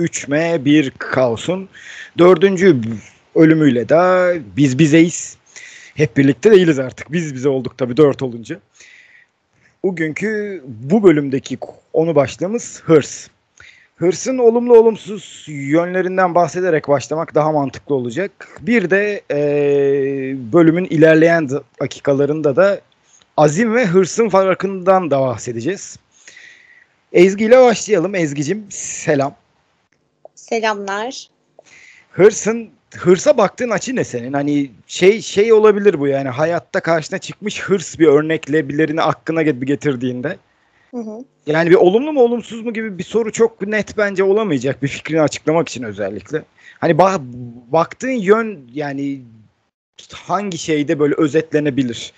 3M 1 Kaos'un dördüncü ölümüyle de biz bizeyiz. Hep birlikte değiliz artık. Biz bize olduk tabii dört olunca. Bugünkü bu bölümdeki onu başlığımız hırs. Hırsın olumlu olumsuz yönlerinden bahsederek başlamak daha mantıklı olacak. Bir de e, bölümün ilerleyen dakikalarında da azim ve hırsın farkından da bahsedeceğiz. Ezgi ile başlayalım. Ezgi'cim selam. Selamlar. Hırsın hırsa baktığın açı ne senin? Hani şey şey olabilir bu yani hayatta karşına çıkmış hırs bir örnekle birilerini aklına getirdiğinde. Hı hı. Yani bir olumlu mu olumsuz mu gibi bir soru çok net bence olamayacak bir fikrini açıklamak için özellikle. Hani ba- baktığın yön yani hangi şeyde böyle özetlenebilir?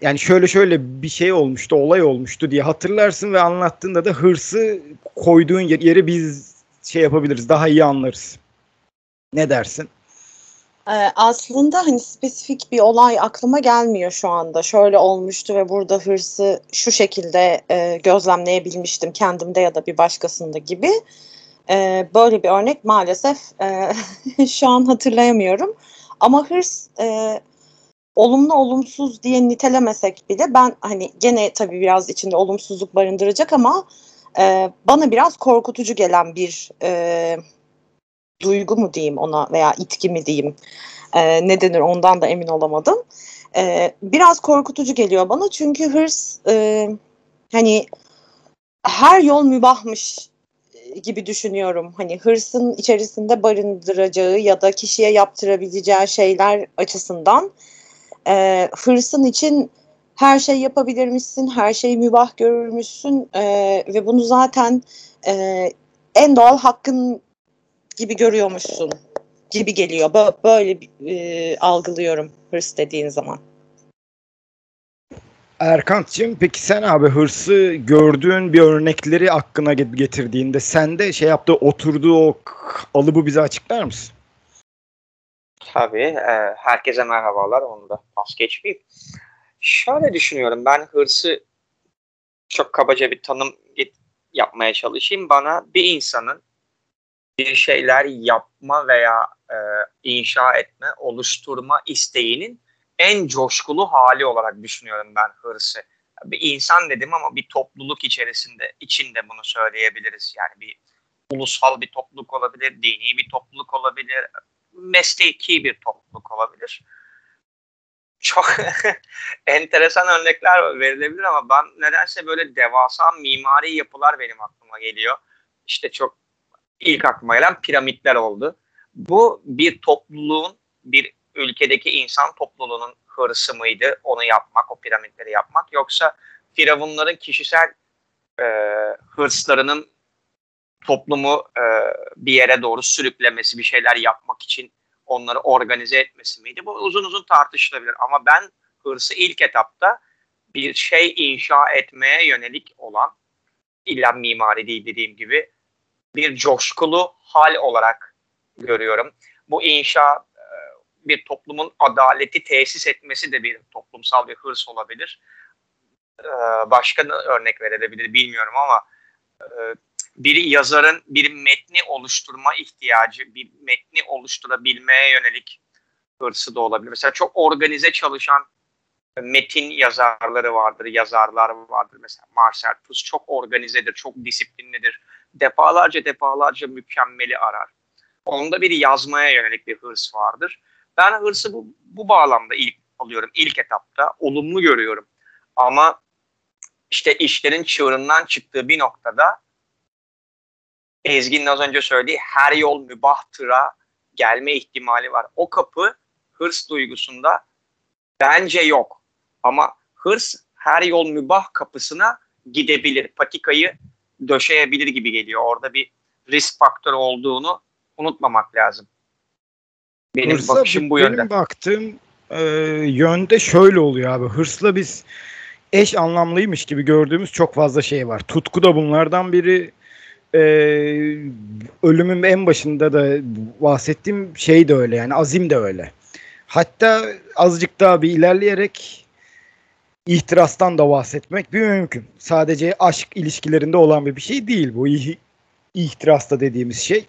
Yani şöyle şöyle bir şey olmuştu, olay olmuştu diye hatırlarsın ve anlattığında da hırsı koyduğun yeri biz şey yapabiliriz, daha iyi anlarız. Ne dersin? Ee, aslında hani spesifik bir olay aklıma gelmiyor şu anda. Şöyle olmuştu ve burada hırsı şu şekilde e, gözlemleyebilmiştim kendimde ya da bir başkasında gibi. E, böyle bir örnek maalesef e, şu an hatırlayamıyorum. Ama hırs e, olumlu olumsuz diye nitelemesek bile ben hani gene tabii biraz içinde olumsuzluk barındıracak ama e, bana biraz korkutucu gelen bir e, duygu mu diyeyim ona veya itki mi diyeyim e, ne denir ondan da emin olamadım. E, biraz korkutucu geliyor bana çünkü hırs e, hani her yol mübahmış gibi düşünüyorum. Hani hırsın içerisinde barındıracağı ya da kişiye yaptırabileceği şeyler açısından e, hırsın için her şey yapabilirmişsin, her şeyi mübah görürmüşsün e, ve bunu zaten e, en doğal hakkın gibi görüyormuşsun gibi geliyor. Böyle e, algılıyorum hırs dediğin zaman. Erkant'cığım peki sen abi hırsı gördüğün bir örnekleri aklına getirdiğinde sende şey yaptığı oturduğu o alıbı bize açıklar mısın? Tabii. E, herkese merhabalar. Onu da pas geçmeyeyim. Şöyle düşünüyorum. Ben hırsı çok kabaca bir tanım yapmaya çalışayım. Bana bir insanın bir şeyler yapma veya e, inşa etme, oluşturma isteğinin en coşkulu hali olarak düşünüyorum ben hırsı. Bir insan dedim ama bir topluluk içerisinde içinde bunu söyleyebiliriz. Yani bir ulusal bir topluluk olabilir, dini bir topluluk olabilir, mesleki bir topluluk olabilir. Çok enteresan örnekler verilebilir ama ben nedense böyle devasa mimari yapılar benim aklıma geliyor. İşte çok ilk aklıma gelen piramitler oldu. Bu bir topluluğun, bir ülkedeki insan topluluğunun hırsı mıydı onu yapmak, o piramitleri yapmak yoksa firavunların kişisel e, hırslarının toplumu e, bir yere doğru sürüklemesi, bir şeyler yapmak için onları organize etmesi miydi? Bu uzun uzun tartışılabilir ama ben hırsı ilk etapta bir şey inşa etmeye yönelik olan illa mimari değil dediğim gibi bir coşkulu hal olarak görüyorum. Bu inşa e, bir toplumun adaleti tesis etmesi de bir toplumsal bir hırs olabilir. E, başka örnek verebilir bilmiyorum ama e, bir yazarın bir metni oluşturma ihtiyacı, bir metni oluşturabilmeye yönelik hırsı da olabilir. Mesela çok organize çalışan metin yazarları vardır, yazarlar vardır. Mesela Marcel Proust çok organizedir, çok disiplinlidir. Defalarca defalarca mükemmeli arar. Onda bir yazmaya yönelik bir hırs vardır. Ben hırsı bu, bu bağlamda ilk alıyorum, ilk etapta. Olumlu görüyorum. Ama işte işlerin çığırından çıktığı bir noktada Ezgi'nin az önce söylediği her yol mübahtıra gelme ihtimali var. O kapı hırs duygusunda bence yok. Ama hırs her yol mübah kapısına gidebilir. Patikayı döşeyebilir gibi geliyor. Orada bir risk faktörü olduğunu unutmamak lazım. Benim Hırsa, bakışım bu yönde. Benim baktığım e, yönde şöyle oluyor abi. Hırsla biz eş anlamlıymış gibi gördüğümüz çok fazla şey var. Tutku da bunlardan biri e, ölümün en başında da bahsettiğim şey de öyle yani azim de öyle. Hatta azıcık daha bir ilerleyerek ihtirastan da bahsetmek bir mümkün. Sadece aşk ilişkilerinde olan bir şey değil bu. ihtirasta dediğimiz şey.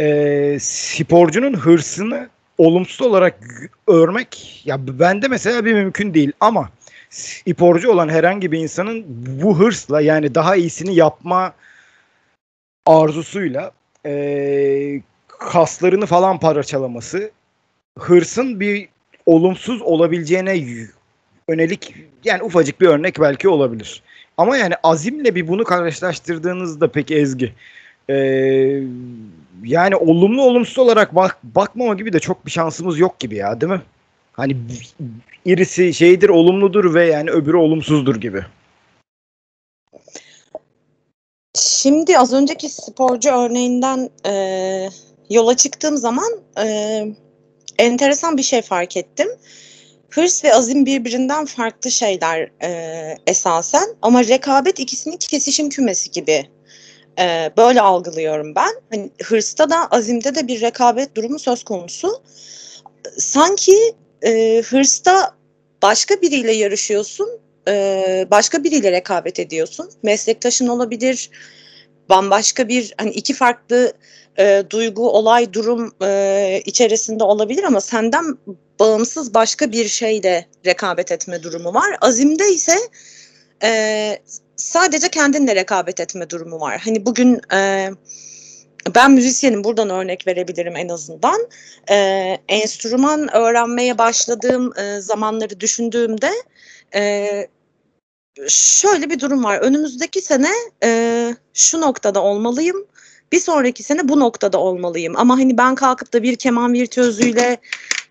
E, sporcunun hırsını olumsuz olarak örmek ya bende mesela bir mümkün değil ama sporcu olan herhangi bir insanın bu hırsla yani daha iyisini yapma arzusuyla e, kaslarını falan parçalaması hırsın bir olumsuz olabileceğine yönelik yani ufacık bir örnek belki olabilir. Ama yani azimle bir bunu karşılaştırdığınızda peki Ezgi e, yani olumlu olumsuz olarak bak, bakmama gibi de çok bir şansımız yok gibi ya değil mi? Hani irisi şeydir olumludur ve yani öbürü olumsuzdur gibi. Şimdi az önceki sporcu örneğinden e, yola çıktığım zaman e, enteresan bir şey fark ettim. Hırs ve azim birbirinden farklı şeyler e, esasen ama rekabet ikisinin kesişim kümesi gibi e, böyle algılıyorum ben. Hani hırsta da azimde de bir rekabet durumu söz konusu. Sanki e, hırsta başka biriyle yarışıyorsun, e, başka biriyle rekabet ediyorsun. Meslektaşın olabilir, bambaşka bir hani iki farklı e, duygu, olay, durum e, içerisinde olabilir ama senden bağımsız başka bir şeyle rekabet etme durumu var. Azimde ise e, sadece kendinle rekabet etme durumu var. Hani bugün e, ben müzisyenim buradan örnek verebilirim en azından. E, enstrüman öğrenmeye başladığım e, zamanları düşündüğümde e, şöyle bir durum var. Önümüzdeki sene e, şu noktada olmalıyım. Bir sonraki sene bu noktada olmalıyım. Ama hani ben kalkıp da bir keman virtüözüyle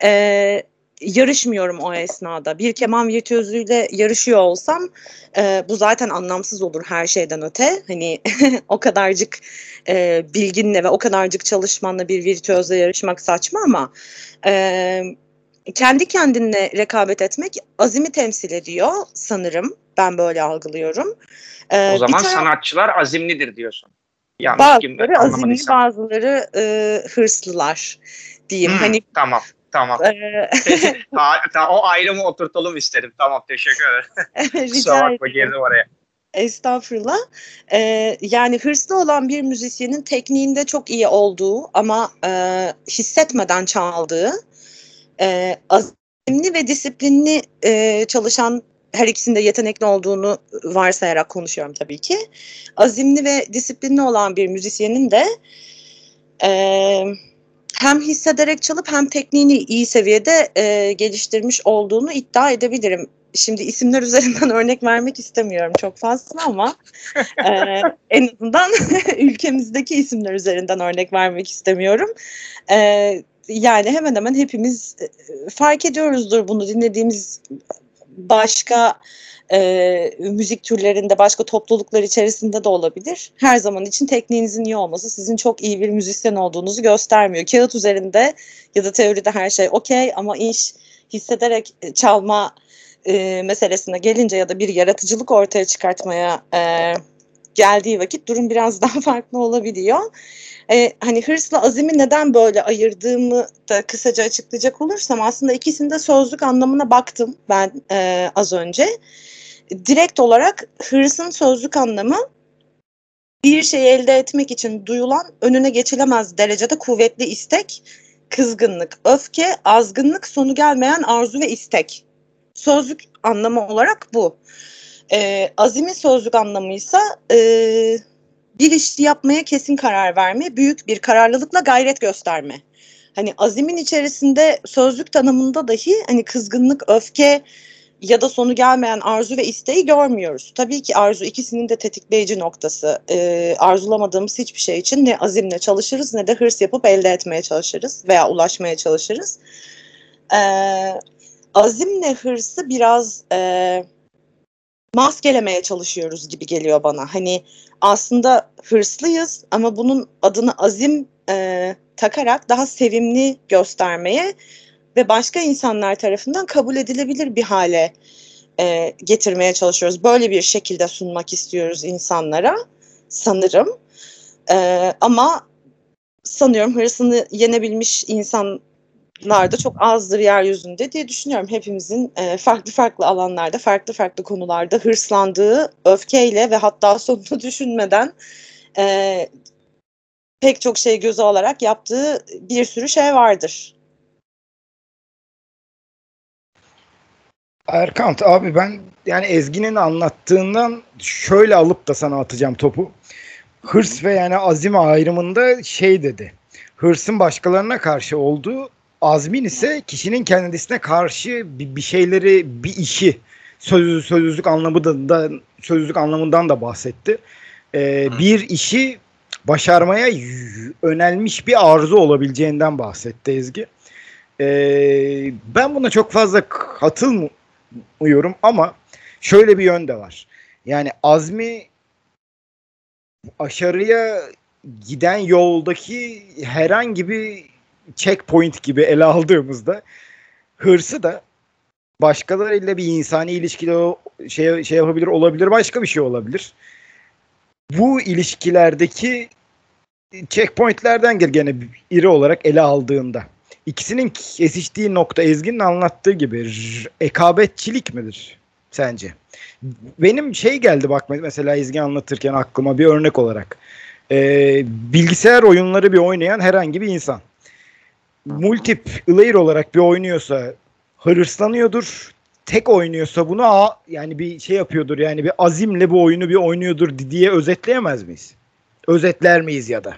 e, yarışmıyorum o esnada. Bir keman virtüözüyle yarışıyor olsam e, bu zaten anlamsız olur her şeyden öte. Hani o kadarcık e, bilginle ve o kadarcık çalışmanla bir virtüözle yarışmak saçma ama e, kendi kendinle rekabet etmek azimi temsil ediyor sanırım. Ben böyle algılıyorum. Ee, o zaman taraf, sanatçılar azimlidir diyorsun. Yanlış bazıları azimli, bazıları e, hırslılar diyeyim. Hmm, hani tamam. Tamam. ta, ta, o ayrımı oturtalım isterim. Tamam teşekkür ederim. Kusura bakma girdim oraya. Estağfurullah. Ee, yani hırslı olan bir müzisyenin tekniğinde çok iyi olduğu ama e, hissetmeden çaldığı, e, azimli ve disiplinli e, çalışan her ikisinde yetenekli olduğunu varsayarak konuşuyorum tabii ki. Azimli ve disiplinli olan bir müzisyenin de e, hem hissederek çalıp hem tekniğini iyi seviyede e, geliştirmiş olduğunu iddia edebilirim. Şimdi isimler üzerinden örnek vermek istemiyorum çok fazla ama e, en azından ülkemizdeki isimler üzerinden örnek vermek istemiyorum. E, yani hemen hemen hepimiz fark ediyoruzdur bunu dinlediğimiz başka e, müzik türlerinde, başka topluluklar içerisinde de olabilir. Her zaman için tekniğinizin iyi olması sizin çok iyi bir müzisyen olduğunuzu göstermiyor. Kağıt üzerinde ya da teoride her şey okey ama iş hissederek çalma e, meselesine gelince ya da bir yaratıcılık ortaya çıkartmaya e, geldiği vakit durum biraz daha farklı olabiliyor. E, hani hırsla azimi neden böyle ayırdığımı da kısaca açıklayacak olursam aslında ikisinde sözlük anlamına baktım ben e, az önce. Direkt olarak hırsın sözlük anlamı bir şeyi elde etmek için duyulan önüne geçilemez derecede kuvvetli istek, kızgınlık, öfke, azgınlık, sonu gelmeyen arzu ve istek. Sözlük anlamı olarak bu. E, azimi sözlük anlamıysa e, bir işi yapmaya kesin karar verme, büyük bir kararlılıkla gayret gösterme. Hani azimin içerisinde sözlük tanımında dahi hani kızgınlık, öfke ya da sonu gelmeyen arzu ve isteği görmüyoruz. Tabii ki arzu ikisinin de tetikleyici noktası. Ee, arzulamadığımız hiçbir şey için ne azimle çalışırız ne de hırs yapıp elde etmeye çalışırız veya ulaşmaya çalışırız. Ee, azimle hırsı biraz e, maskelemeye çalışıyoruz gibi geliyor bana. Hani aslında hırslıyız ama bunun adını azim e, takarak daha sevimli göstermeye ve başka insanlar tarafından kabul edilebilir bir hale e, getirmeye çalışıyoruz. Böyle bir şekilde sunmak istiyoruz insanlara sanırım. E, ama sanıyorum hırsını yenebilmiş insan da çok azdır yeryüzünde diye düşünüyorum. Hepimizin e, farklı farklı alanlarda, farklı farklı konularda hırslandığı, öfkeyle ve hatta sonunu düşünmeden e, pek çok şey göze alarak yaptığı bir sürü şey vardır. Erkant abi ben yani Ezgi'nin anlattığından şöyle alıp da sana atacağım topu. Hırs ve yani azim ayrımında şey dedi. Hırsın başkalarına karşı olduğu, azmin ise kişinin kendisine karşı bir, bir şeyleri, bir işi söz, sözlük anlamı da, da sözlük anlamından da bahsetti. Ee, bir işi başarmaya önelmiş bir arzu olabileceğinden bahsetti Ezgi. Ee, ben buna çok fazla katılmıyorum ama şöyle bir yön de var. Yani azmi aşarıya giden yoldaki herhangi bir checkpoint gibi ele aldığımızda hırsı da başkalarıyla bir insani ilişkide şey, şey yapabilir olabilir başka bir şey olabilir. Bu ilişkilerdeki checkpointlerden gel gene iri olarak ele aldığında ikisinin kesiştiği nokta Ezgi'nin anlattığı gibi ekabetçilik midir sence? Benim şey geldi bak mesela Ezgi anlatırken aklıma bir örnek olarak. Ee, bilgisayar oyunları bir oynayan herhangi bir insan. Multiplayer olarak bir oynuyorsa hırslanıyordur. Tek oynuyorsa bunu yani bir şey yapıyordur yani bir azimle bu oyunu bir oynuyordur diye özetleyemez miyiz? Özetler miyiz ya da?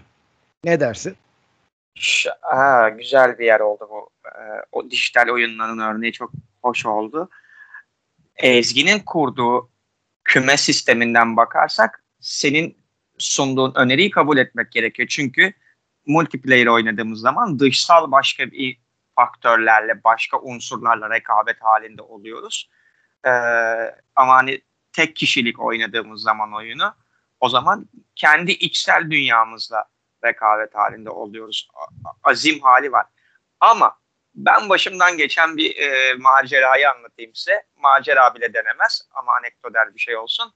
Ne dersin? Ha, güzel bir yer oldu bu. Ee, o dijital oyunların örneği çok hoş oldu. Ezgi'nin kurduğu küme sisteminden bakarsak senin sunduğun öneriyi kabul etmek gerekiyor. Çünkü multiplayer oynadığımız zaman dışsal başka bir faktörlerle, başka unsurlarla rekabet halinde oluyoruz. Ee, ama hani tek kişilik oynadığımız zaman oyunu o zaman kendi içsel dünyamızla rekabet halinde oluyoruz. Azim hali var. Ama ben başımdan geçen bir e, macerayı anlatayım size. Macera bile denemez ama anekdoter bir şey olsun.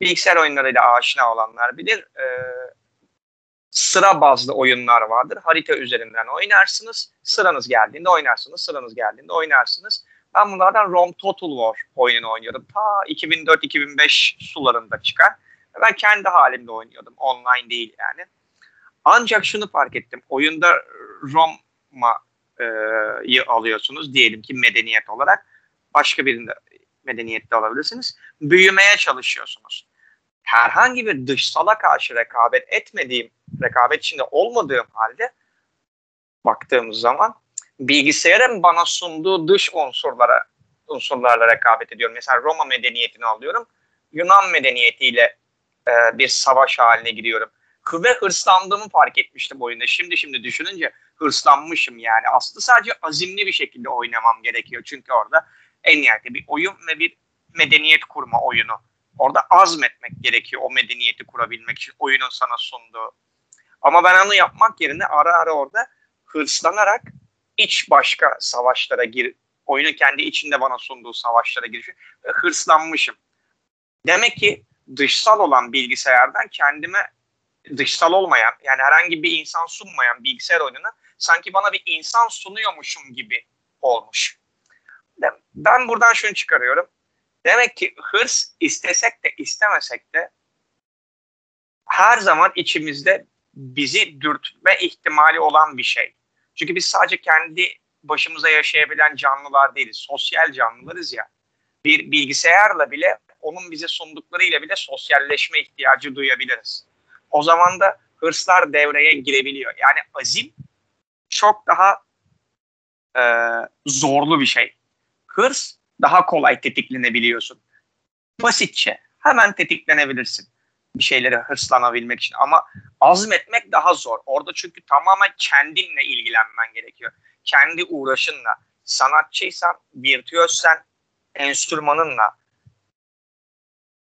Bilgisayar oyunlarıyla aşina olanlar bilir. E, sıra bazlı oyunlar vardır. Harita üzerinden oynarsınız. Sıranız geldiğinde oynarsınız. Sıranız geldiğinde oynarsınız. Ben bunlardan Rome Total War oyununu oynuyordum. Ta 2004-2005 sularında çıkar. Ben kendi halimde oynuyordum. Online değil yani. Ancak şunu fark ettim. Oyunda Roma'yı alıyorsunuz. Diyelim ki medeniyet olarak. Başka birinde medeniyette alabilirsiniz. Büyümeye çalışıyorsunuz. Herhangi bir dışsala karşı rekabet etmediğim, rekabet içinde olmadığım halde baktığımız zaman bilgisayarın bana sunduğu dış unsurlara unsurlarla rekabet ediyorum. Mesela Roma medeniyetini alıyorum. Yunan medeniyetiyle e, bir savaş haline giriyorum. Ve hırslandığımı fark etmiştim oyunda. Şimdi şimdi düşününce hırslanmışım yani. Aslında sadece azimli bir şekilde oynamam gerekiyor. Çünkü orada en nihayetinde bir oyun ve bir medeniyet kurma oyunu. Orada azmetmek gerekiyor o medeniyeti kurabilmek için oyunun sana sunduğu. Ama ben onu yapmak yerine ara ara orada hırslanarak iç başka savaşlara gir, oyunun kendi içinde bana sunduğu savaşlara girişim hırslanmışım. Demek ki dışsal olan bilgisayardan kendime dışsal olmayan yani herhangi bir insan sunmayan bilgisayar oyununa sanki bana bir insan sunuyormuşum gibi olmuş. Ben buradan şunu çıkarıyorum. Demek ki hırs istesek de istemesek de her zaman içimizde bizi dürtme ihtimali olan bir şey. Çünkü biz sadece kendi başımıza yaşayabilen canlılar değiliz. Sosyal canlılarız ya. Bir bilgisayarla bile onun bize sunduklarıyla bile sosyalleşme ihtiyacı duyabiliriz. O zaman da hırslar devreye girebiliyor. Yani azim çok daha e, zorlu bir şey. Hırs daha kolay tetiklenebiliyorsun. Basitçe hemen tetiklenebilirsin bir şeylere hırslanabilmek için ama azmetmek daha zor. Orada çünkü tamamen kendinle ilgilenmen gerekiyor. Kendi uğraşınla. Sanatçıysan, virtüözsen, enstrümanınla.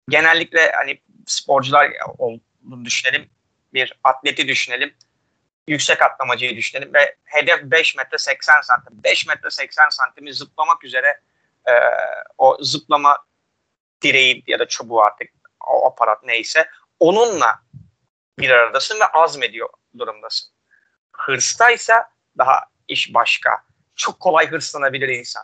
Genellikle hani sporcular olduğunu düşünelim. Bir atleti düşünelim. Yüksek atlamacıyı düşünelim ve hedef 5 metre 80 santim. 5 metre 80 santimi zıplamak üzere e, o zıplama direği ya da çubuğu artık o aparat neyse onunla bir aradasın ve azmediyor durumdasın. Hırstaysa daha iş başka. Çok kolay hırslanabilir insan.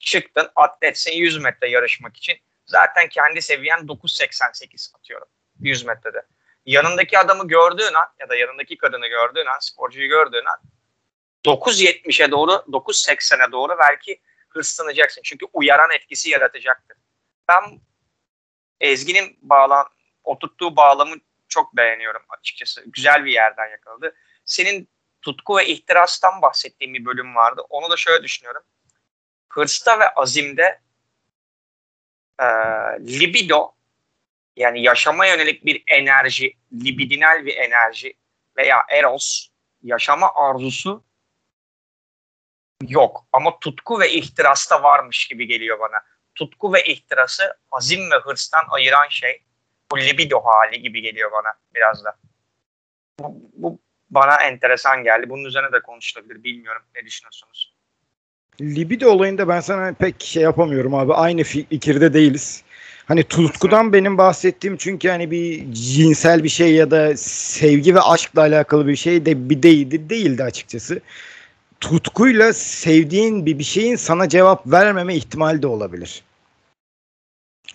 Çıktın atletsin 100 metre yarışmak için zaten kendi seviyen 9.88 atıyorum 100 metrede. yanındaki adamı gördüğün an ya da yanındaki kadını gördüğün an, sporcuyu gördüğün an 9.70'e doğru, 9.80'e doğru belki hırslanacaksın. Çünkü uyaran etkisi yaratacaktır. Ben Ezgi'nin bağlan oturttuğu bağlamı çok beğeniyorum açıkçası. Güzel bir yerden yakaladı. Senin tutku ve ihtirastan bahsettiğim bir bölüm vardı. Onu da şöyle düşünüyorum. Hırsta ve azimde e, libido yani yaşama yönelik bir enerji, libidinal bir enerji veya eros, yaşama arzusu yok. Ama tutku ve ihtirasta varmış gibi geliyor bana. Tutku ve ihtirası azim ve hırstan ayıran şey bu libido hali gibi geliyor bana biraz da. Bu, bu bana enteresan geldi. Bunun üzerine de konuşulabilir. Bilmiyorum. Ne düşünüyorsunuz? Libido olayında ben sana pek şey yapamıyorum abi. Aynı fikirde değiliz. Hani tutkudan benim bahsettiğim çünkü hani bir cinsel bir şey ya da sevgi ve aşkla alakalı bir şey de bir değildi, değildi açıkçası. Tutkuyla sevdiğin bir bir şeyin sana cevap vermeme ihtimali de olabilir.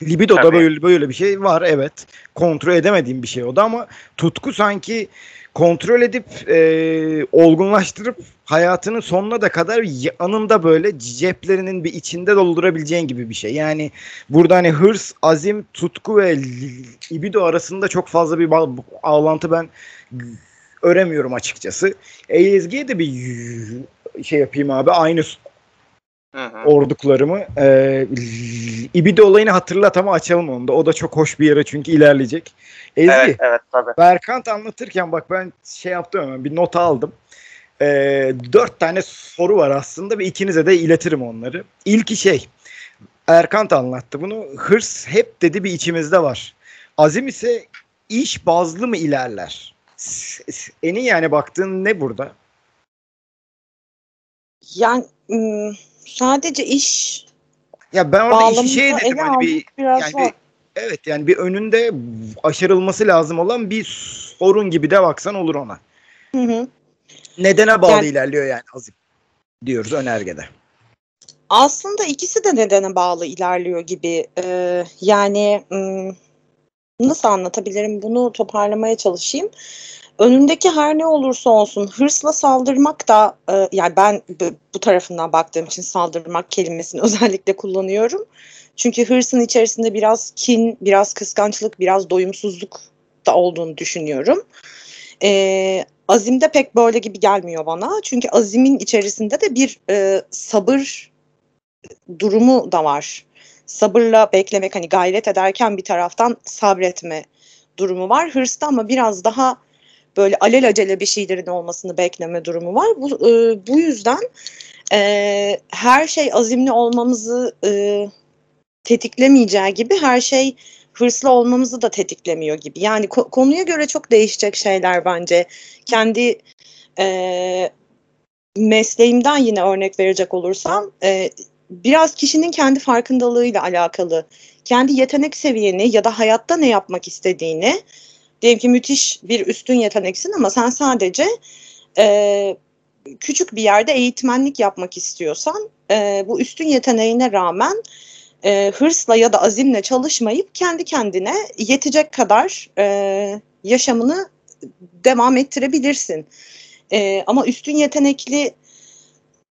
Libido da böyle böyle bir şey var evet. Kontrol edemediğim bir şey o da ama tutku sanki kontrol edip e, olgunlaştırıp hayatının sonuna da kadar anında böyle ceplerinin bir içinde doldurabileceğin gibi bir şey. Yani burada hani hırs, azim, tutku ve libido arasında çok fazla bir bağlantı ben öremiyorum açıkçası. Ezgi'ye de bir şey yapayım abi aynı Hı hı. orduklarımı. Ee, İbide olayını hatırlat ama açalım onu da. O da çok hoş bir yere çünkü ilerleyecek. Ezgi, evet, evet tabii. Berkant anlatırken bak ben şey yaptım hemen bir not aldım. Ee, dört tane soru var aslında ve ikinize de iletirim onları. İlki şey, Erkant anlattı bunu. Hırs hep dedi bir içimizde var. Azim ise iş bazlı mı ilerler? Senin yani baktığın ne burada? Yani sadece iş ya ben orada işi şey dedim hani bir yani bir, evet yani bir önünde aşırılması lazım olan bir sorun gibi de baksan olur ona. Hı hı. Nedene bağlı yani, ilerliyor yani azim diyoruz önergede. Aslında ikisi de nedene bağlı ilerliyor gibi. Ee, yani nasıl anlatabilirim bunu toparlamaya çalışayım önündeki her ne olursa olsun hırsla saldırmak da e, yani ben bu tarafından baktığım için saldırmak kelimesini özellikle kullanıyorum. Çünkü hırsın içerisinde biraz kin, biraz kıskançlık, biraz doyumsuzluk da olduğunu düşünüyorum. E, azimde pek böyle gibi gelmiyor bana. Çünkü azimin içerisinde de bir e, sabır durumu da var. Sabırla beklemek hani gayret ederken bir taraftan sabretme durumu var. Hırsta ama biraz daha böyle alelacele bir şeylerin olmasını bekleme durumu var. Bu, e, bu yüzden e, her şey azimli olmamızı e, tetiklemeyeceği gibi her şey hırslı olmamızı da tetiklemiyor gibi. Yani ko- konuya göre çok değişecek şeyler bence. Kendi e, mesleğimden yine örnek verecek olursam e, biraz kişinin kendi farkındalığıyla alakalı. Kendi yetenek seviyeni ya da hayatta ne yapmak istediğini diyelim ki müthiş bir üstün yeteneksin ama sen sadece e, küçük bir yerde eğitmenlik yapmak istiyorsan e, bu üstün yeteneğine rağmen e, hırsla ya da azimle çalışmayıp kendi kendine yetecek kadar e, yaşamını devam ettirebilirsin. E, ama üstün yetenekli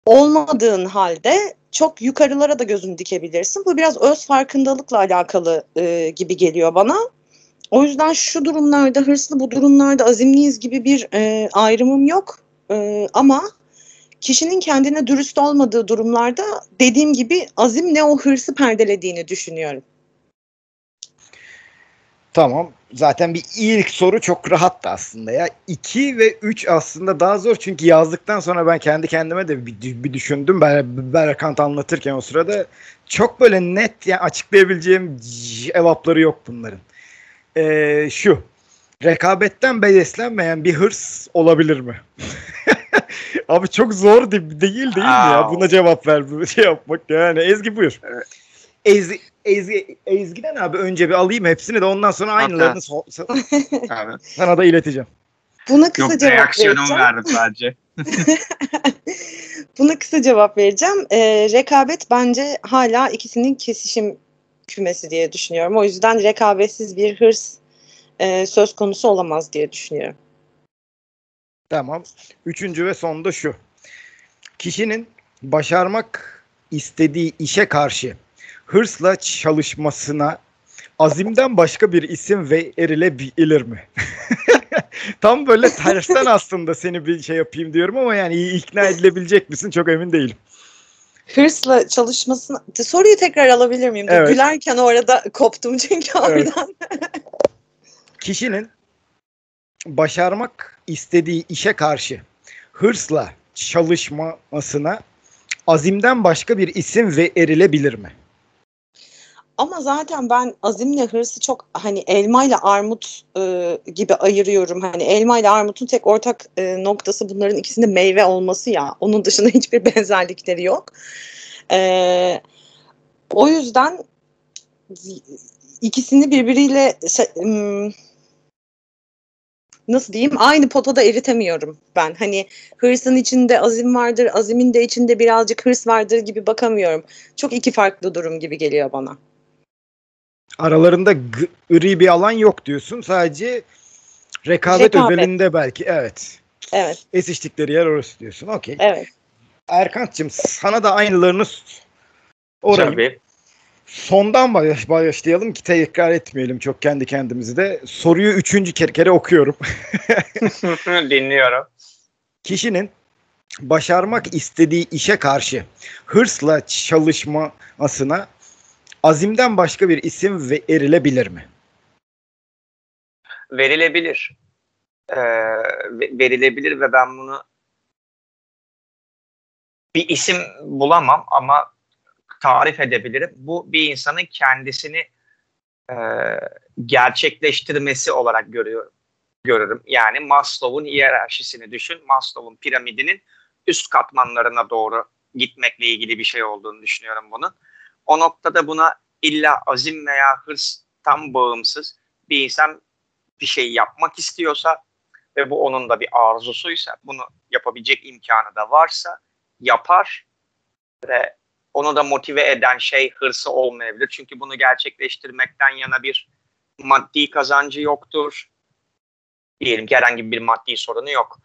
olmadığın halde çok yukarılara da gözünü dikebilirsin. Bu biraz öz farkındalıkla alakalı e, gibi geliyor bana. O yüzden şu durumlarda hırslı, bu durumlarda azimliyiz gibi bir e, ayrımım yok. E, ama kişinin kendine dürüst olmadığı durumlarda dediğim gibi azimle o hırsı perdelediğini düşünüyorum. Tamam. Zaten bir ilk soru çok rahattı aslında ya. 2 ve 3 aslında daha zor çünkü yazdıktan sonra ben kendi kendime de bir, bir düşündüm. Ben Berkant anlatırken o sırada çok böyle net yani açıklayabileceğim cevapları yok bunların e, şu. Rekabetten beslenmeyen bir hırs olabilir mi? Abi çok zor değil değil, değil mi ya? Buna cevap ver. Şey yapmak yani. Ezgi buyur. Evet. Ezgi, Ezgi, Ezgi'den abi önce bir alayım hepsini de ondan sonra aynılarını so- so- sana da ileteceğim. Buna kısa Yok, cevap reaksiyonumu verdim sadece. Buna kısa cevap vereceğim. Ee, rekabet bence hala ikisinin kesişim kümesi diye düşünüyorum. O yüzden rekabetsiz bir hırs e, söz konusu olamaz diye düşünüyorum. Tamam. Üçüncü ve son da şu. Kişinin başarmak istediği işe karşı hırsla çalışmasına azimden başka bir isim ve erilebilir mi? Tam böyle tersten aslında seni bir şey yapayım diyorum ama yani ikna edilebilecek misin çok emin değilim. Hırsla çalışmasına... Soruyu tekrar alabilir miyim? Evet. Gülerken orada koptum çünkü oradan. Evet. Kişinin başarmak istediği işe karşı hırsla çalışmasına azimden başka bir isim ve erilebilir mi? Ama zaten ben azimle hırsı çok hani elma ile armut e, gibi ayırıyorum. Hani elma ile armutun tek ortak e, noktası bunların ikisinde meyve olması ya. Onun dışında hiçbir benzerlikleri yok. E, o yüzden ikisini birbiriyle nasıl diyeyim aynı potada eritemiyorum ben. Hani hırsın içinde azim vardır, azimin de içinde birazcık hırs vardır gibi bakamıyorum. Çok iki farklı durum gibi geliyor bana. Aralarında gri bir alan yok diyorsun. Sadece rekabet, rekabet. özelinde belki. Evet. Evet. Esiştikleri yer orası diyorsun. Okey. Evet. Erkant'cığım sana da aynılarını orayı. Tabii. Sondan başlayalım ki tekrar etmeyelim çok kendi kendimizi de. Soruyu üçüncü kere, kere okuyorum. Dinliyorum. Kişinin başarmak istediği işe karşı hırsla çalışmasına azimden başka bir isim ve erilebilir mi? Verilebilir. Ee, verilebilir ve ben bunu bir isim bulamam ama tarif edebilirim. Bu bir insanın kendisini e, gerçekleştirmesi olarak görüyorum. Görürüm. Yani Maslow'un hiyerarşisini düşün. Maslow'un piramidinin üst katmanlarına doğru gitmekle ilgili bir şey olduğunu düşünüyorum bunun. O noktada buna illa azim veya hırs tam bağımsız bir insan bir şey yapmak istiyorsa ve bu onun da bir arzusuysa bunu yapabilecek imkanı da varsa yapar ve onu da motive eden şey hırsı olmayabilir. Çünkü bunu gerçekleştirmekten yana bir maddi kazancı yoktur. Diyelim ki herhangi bir maddi sorunu yok.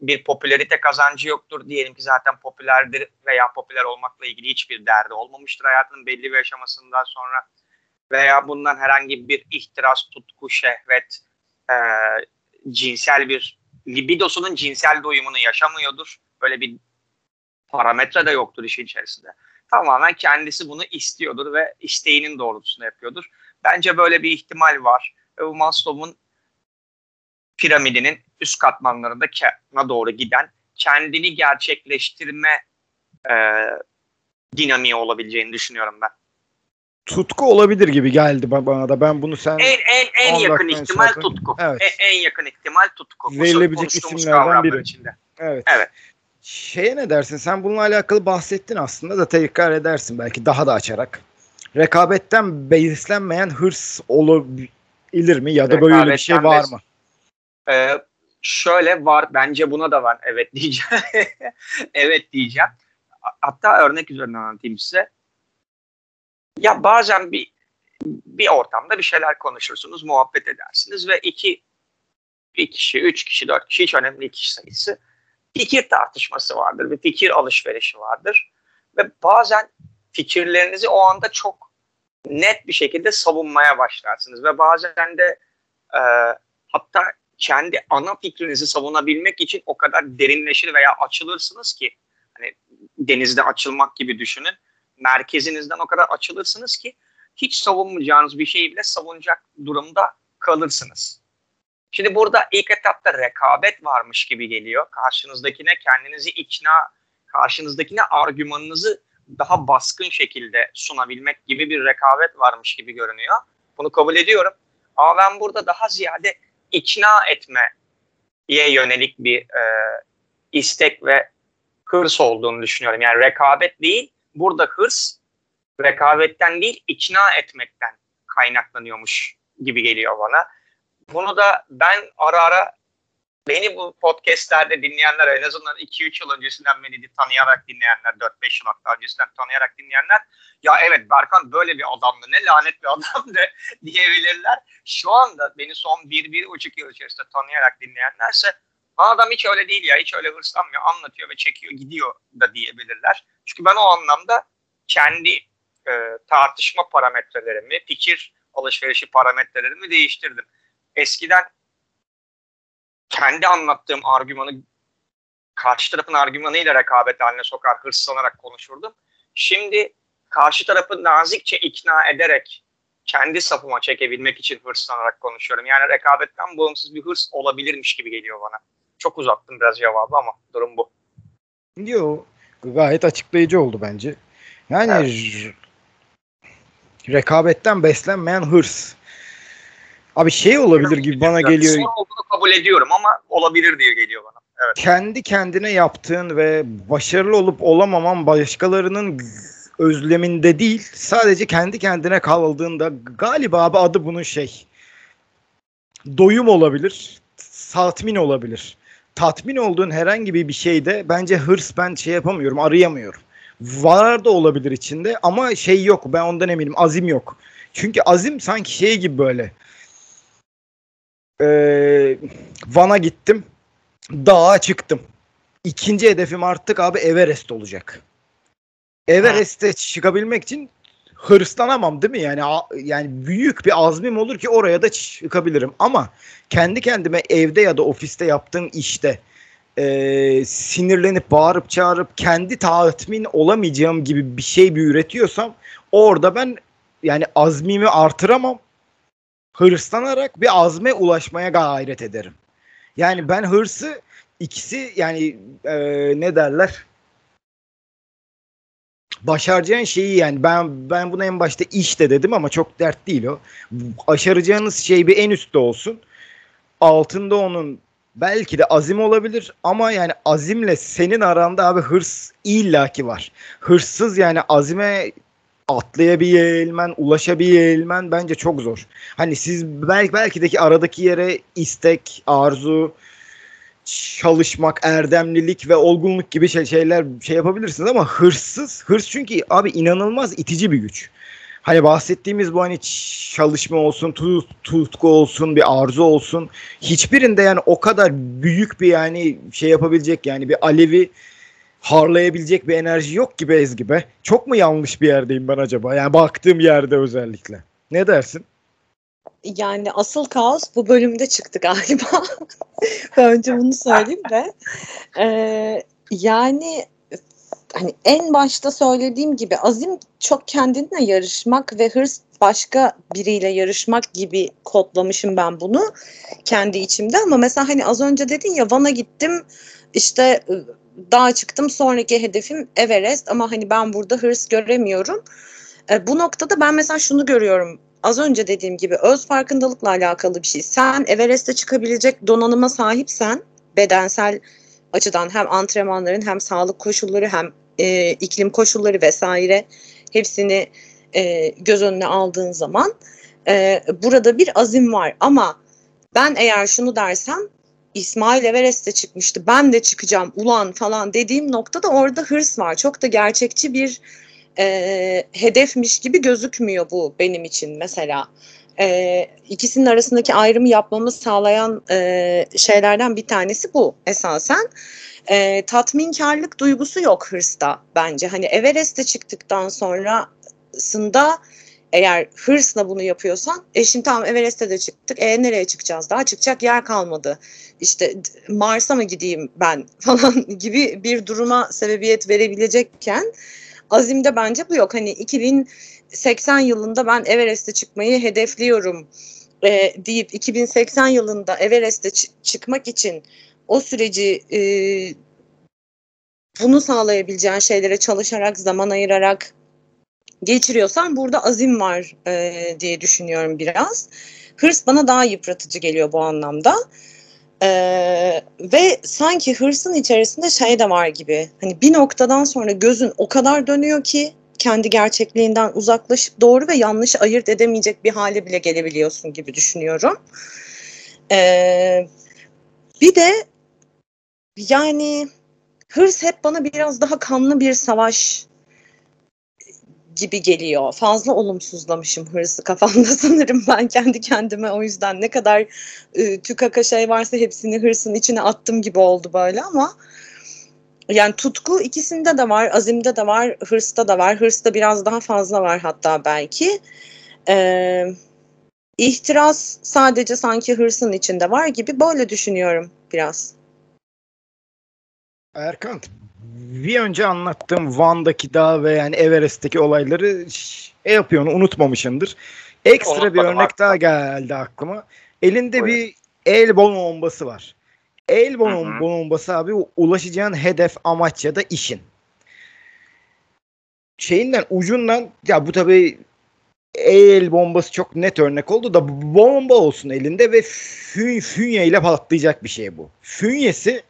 Bir popülerite kazancı yoktur. Diyelim ki zaten popülerdir veya popüler olmakla ilgili hiçbir derdi olmamıştır hayatının belli bir aşamasından sonra. Veya bundan herhangi bir ihtiras, tutku, şehvet, e, cinsel bir libidosunun cinsel doyumunu yaşamıyordur. Böyle bir parametre de yoktur işin içerisinde tamamen kendisi bunu istiyordur ve isteğinin doğrultusunda yapıyordur. Bence böyle bir ihtimal var. Ve Maslow'un piramidinin üst katmanlarında kana doğru giden kendini gerçekleştirme e, dinamiği olabileceğini düşünüyorum ben. Tutku olabilir gibi geldi bana da. Ben bunu sen en en en yakın ihtimal tutku. Evet. En, en yakın ihtimal tutku. Verilebilecek isimlerden biri. Içinde. Evet. Evet. Şeye ne dersin? Sen bununla alakalı bahsettin aslında da tekrar edersin belki daha da açarak. Rekabetten beslenmeyen hırs olabilir mi ya da böyle bir şey var mı? Ee, şöyle var bence buna da var evet diyeceğim. evet diyeceğim. Hatta örnek üzerinden anlatayım size. Ya bazen bir bir ortamda bir şeyler konuşursunuz, muhabbet edersiniz ve iki bir kişi, üç kişi, dört kişi hiç önemli değil kişi sayısı fikir tartışması vardır, bir fikir alışverişi vardır. Ve bazen fikirlerinizi o anda çok net bir şekilde savunmaya başlarsınız. Ve bazen de e, hatta kendi ana fikrinizi savunabilmek için o kadar derinleşir veya açılırsınız ki hani denizde açılmak gibi düşünün. Merkezinizden o kadar açılırsınız ki hiç savunmayacağınız bir şeyi bile savunacak durumda kalırsınız. Şimdi burada ilk etapta rekabet varmış gibi geliyor. Karşınızdakine kendinizi ikna, karşınızdakine argümanınızı daha baskın şekilde sunabilmek gibi bir rekabet varmış gibi görünüyor. Bunu kabul ediyorum. Ama ben burada daha ziyade ikna etmeye yönelik bir e, istek ve hırs olduğunu düşünüyorum. Yani rekabet değil, burada hırs rekabetten değil ikna etmekten kaynaklanıyormuş gibi geliyor bana. Bunu da ben ara ara beni bu podcastlerde dinleyenler en azından 2-3 yıl öncesinden beni tanıyarak dinleyenler 4-5 yıl hatta öncesinden tanıyarak dinleyenler ya evet Berkan böyle bir adamdı ne lanet bir adamdı diyebilirler. Şu anda beni son 1-1,5 yıl içerisinde tanıyarak dinleyenlerse adam hiç öyle değil ya hiç öyle hırslanmıyor anlatıyor ve çekiyor gidiyor da diyebilirler. Çünkü ben o anlamda kendi e, tartışma parametrelerimi, fikir alışverişi parametrelerimi değiştirdim. Eskiden kendi anlattığım argümanı karşı tarafın argümanıyla rekabet haline sokar, hırslanarak konuşurdum. Şimdi karşı tarafı nazikçe ikna ederek kendi safıma çekebilmek için hırslanarak konuşuyorum. Yani rekabetten bağımsız bir hırs olabilirmiş gibi geliyor bana. Çok uzattım biraz cevabı ama durum bu. Yok gayet açıklayıcı oldu bence. Yani evet. rekabetten beslenmeyen hırs. Abi şey olabilir gibi bana geliyor. Sorun olduğunu kabul ediyorum ama olabilir diye geliyor bana. Evet. Kendi kendine yaptığın ve başarılı olup olamaman başkalarının özleminde değil sadece kendi kendine kaldığında galiba abi adı bunun şey doyum olabilir tatmin olabilir tatmin olduğun herhangi bir şeyde bence hırs ben şey yapamıyorum arayamıyorum var da olabilir içinde ama şey yok ben ondan eminim azim yok çünkü azim sanki şey gibi böyle ee, Van'a gittim dağa çıktım ikinci hedefim artık abi Everest olacak Everest'e çıkabilmek için hırslanamam değil mi? Yani yani büyük bir azmim olur ki oraya da çıkabilirim. Ama kendi kendime evde ya da ofiste yaptığım işte e, sinirlenip bağırıp çağırıp kendi tatmin olamayacağım gibi bir şey bir üretiyorsam orada ben yani azmimi artıramam. Hırslanarak bir azme ulaşmaya gayret ederim. Yani ben hırsı ikisi yani e, ne derler başaracağın şeyi yani ben ben buna en başta işte dedim ama çok dert değil o. Başaracağınız şey bir en üstte olsun. Altında onun belki de azim olabilir ama yani azimle senin aranda abi hırs illaki var. Hırssız yani azime atlayabilmen, ulaşabilmen bence çok zor. Hani siz belki belki de ki aradaki yere istek, arzu, çalışmak, erdemlilik ve olgunluk gibi şey, şeyler şey yapabilirsiniz ama hırsız, hırs çünkü abi inanılmaz itici bir güç. Hani bahsettiğimiz bu hani çalışma olsun, tut, tutku olsun, bir arzu olsun. Hiçbirinde yani o kadar büyük bir yani şey yapabilecek yani bir alevi harlayabilecek bir enerji yok gibi Ezgi be. Çok mu yanlış bir yerdeyim ben acaba? Yani baktığım yerde özellikle. Ne dersin? yani asıl kaos bu bölümde çıktı galiba. Önce bunu söyleyeyim de. Ee, yani hani en başta söylediğim gibi azim çok kendinle yarışmak ve hırs başka biriyle yarışmak gibi kodlamışım ben bunu kendi içimde ama mesela hani az önce dedin ya Van'a gittim işte dağa çıktım sonraki hedefim Everest ama hani ben burada hırs göremiyorum. E, bu noktada ben mesela şunu görüyorum az önce dediğim gibi öz farkındalıkla alakalı bir şey. Sen Everest'e çıkabilecek donanıma sahipsen bedensel açıdan hem antrenmanların hem sağlık koşulları hem e, iklim koşulları vesaire hepsini e, göz önüne aldığın zaman e, burada bir azim var ama ben eğer şunu dersem İsmail Everest'e çıkmıştı ben de çıkacağım ulan falan dediğim noktada orada hırs var çok da gerçekçi bir e, hedefmiş gibi gözükmüyor bu benim için mesela. E, ikisinin arasındaki ayrımı yapmamı sağlayan e, şeylerden bir tanesi bu esasen. E, tatminkarlık duygusu yok hırsta bence. Hani Everest'e çıktıktan sonrasında eğer hırsla bunu yapıyorsan e şimdi tamam Everest'e de çıktık. E nereye çıkacağız daha? Çıkacak yer kalmadı. İşte Mars'a mı gideyim ben falan gibi bir duruma sebebiyet verebilecekken Azim'de bence bu yok. Hani 2080 yılında ben Everest'e çıkmayı hedefliyorum e, deyip 2080 yılında Everest'e çıkmak için o süreci e, bunu sağlayabileceğin şeylere çalışarak, zaman ayırarak geçiriyorsan burada azim var e, diye düşünüyorum biraz. Hırs bana daha yıpratıcı geliyor bu anlamda. Ee, ve sanki hırsın içerisinde şey de var gibi. Hani bir noktadan sonra gözün o kadar dönüyor ki kendi gerçekliğinden uzaklaşıp doğru ve yanlış ayırt edemeyecek bir hale bile gelebiliyorsun gibi düşünüyorum. Ee, Bir de yani hırs hep bana biraz daha kanlı bir savaş gibi geliyor. Fazla olumsuzlamışım hırsı kafamda sanırım ben kendi kendime o yüzden ne kadar e, tükaka şey varsa hepsini hırsın içine attım gibi oldu böyle ama yani tutku ikisinde de var, azimde de var, hırsta da var. Hırsta biraz daha fazla var hatta belki. Ee, ihtiras sadece sanki hırsın içinde var gibi böyle düşünüyorum biraz. Erkan bir önce anlattığım Van'daki dağ ve yani Everest'teki olayları şey yapıyorsun unutmamışındır. Ekstra Unutmadım bir örnek aklıma. daha geldi aklıma. Elinde Buyurun. bir el bombası var. El bombası abi ulaşacağın hedef amaç ya da işin. Şeyinden ucundan ya bu tabi el bombası çok net örnek oldu da bomba olsun elinde ve fün, fünye ile patlayacak bir şey bu. Fünyesi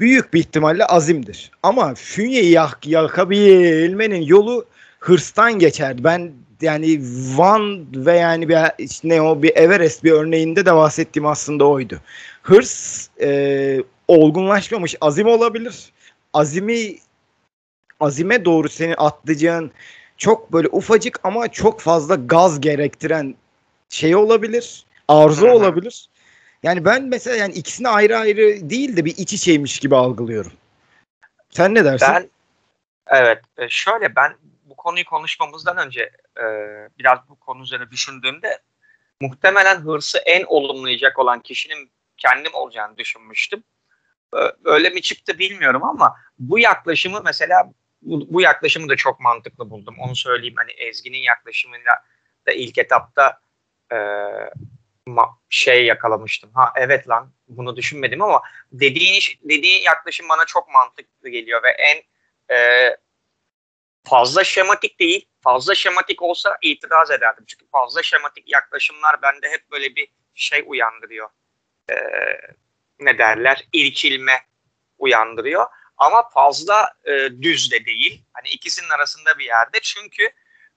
büyük bir ihtimalle azimdir. Ama fünyeyi yak, yakabilmenin yolu hırstan geçer. Ben yani Van ve yani bir ne o bir Everest bir örneğinde de bahsettiğim aslında oydu. Hırs e, olgunlaşmamış azim olabilir. Azimi azime doğru seni atlayacağın çok böyle ufacık ama çok fazla gaz gerektiren şey olabilir. Arzu olabilir. Yani ben mesela yani ikisini ayrı ayrı değil de bir iç içeymiş gibi algılıyorum. Sen ne dersin? Ben evet e, şöyle ben bu konuyu konuşmamızdan önce e, biraz bu konu üzerine düşündüğümde muhtemelen hırsı en olumlayacak olan kişinin kendim olacağını düşünmüştüm. Öyle mi çıktı bilmiyorum ama bu yaklaşımı mesela bu, bu yaklaşımı da çok mantıklı buldum. Onu söyleyeyim hani Ezgi'nin yaklaşımıyla da ilk etapta e, şey yakalamıştım. Ha evet lan bunu düşünmedim ama dediğin iş, dediğin yaklaşım bana çok mantıklı geliyor ve en e, fazla şematik değil. Fazla şematik olsa itiraz ederdim. Çünkü fazla şematik yaklaşımlar bende hep böyle bir şey uyandırıyor. E, ne derler? İrkilme uyandırıyor. Ama fazla e, düz de değil. Hani ikisinin arasında bir yerde. Çünkü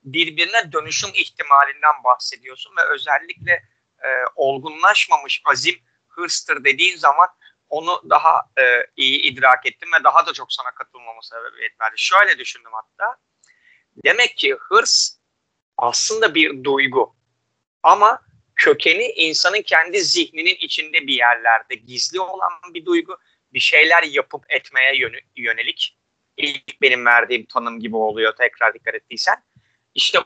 birbirine dönüşüm ihtimalinden bahsediyorsun ve özellikle e, olgunlaşmamış azim hırstır dediğin zaman onu daha e, iyi idrak ettim ve daha da çok sana katılmama sebebiyet verdi. Şöyle düşündüm hatta. Demek ki hırs aslında bir duygu. Ama kökeni insanın kendi zihninin içinde bir yerlerde gizli olan bir duygu. Bir şeyler yapıp etmeye yönelik. İlk benim verdiğim tanım gibi oluyor tekrar dikkat ettiysen. İşte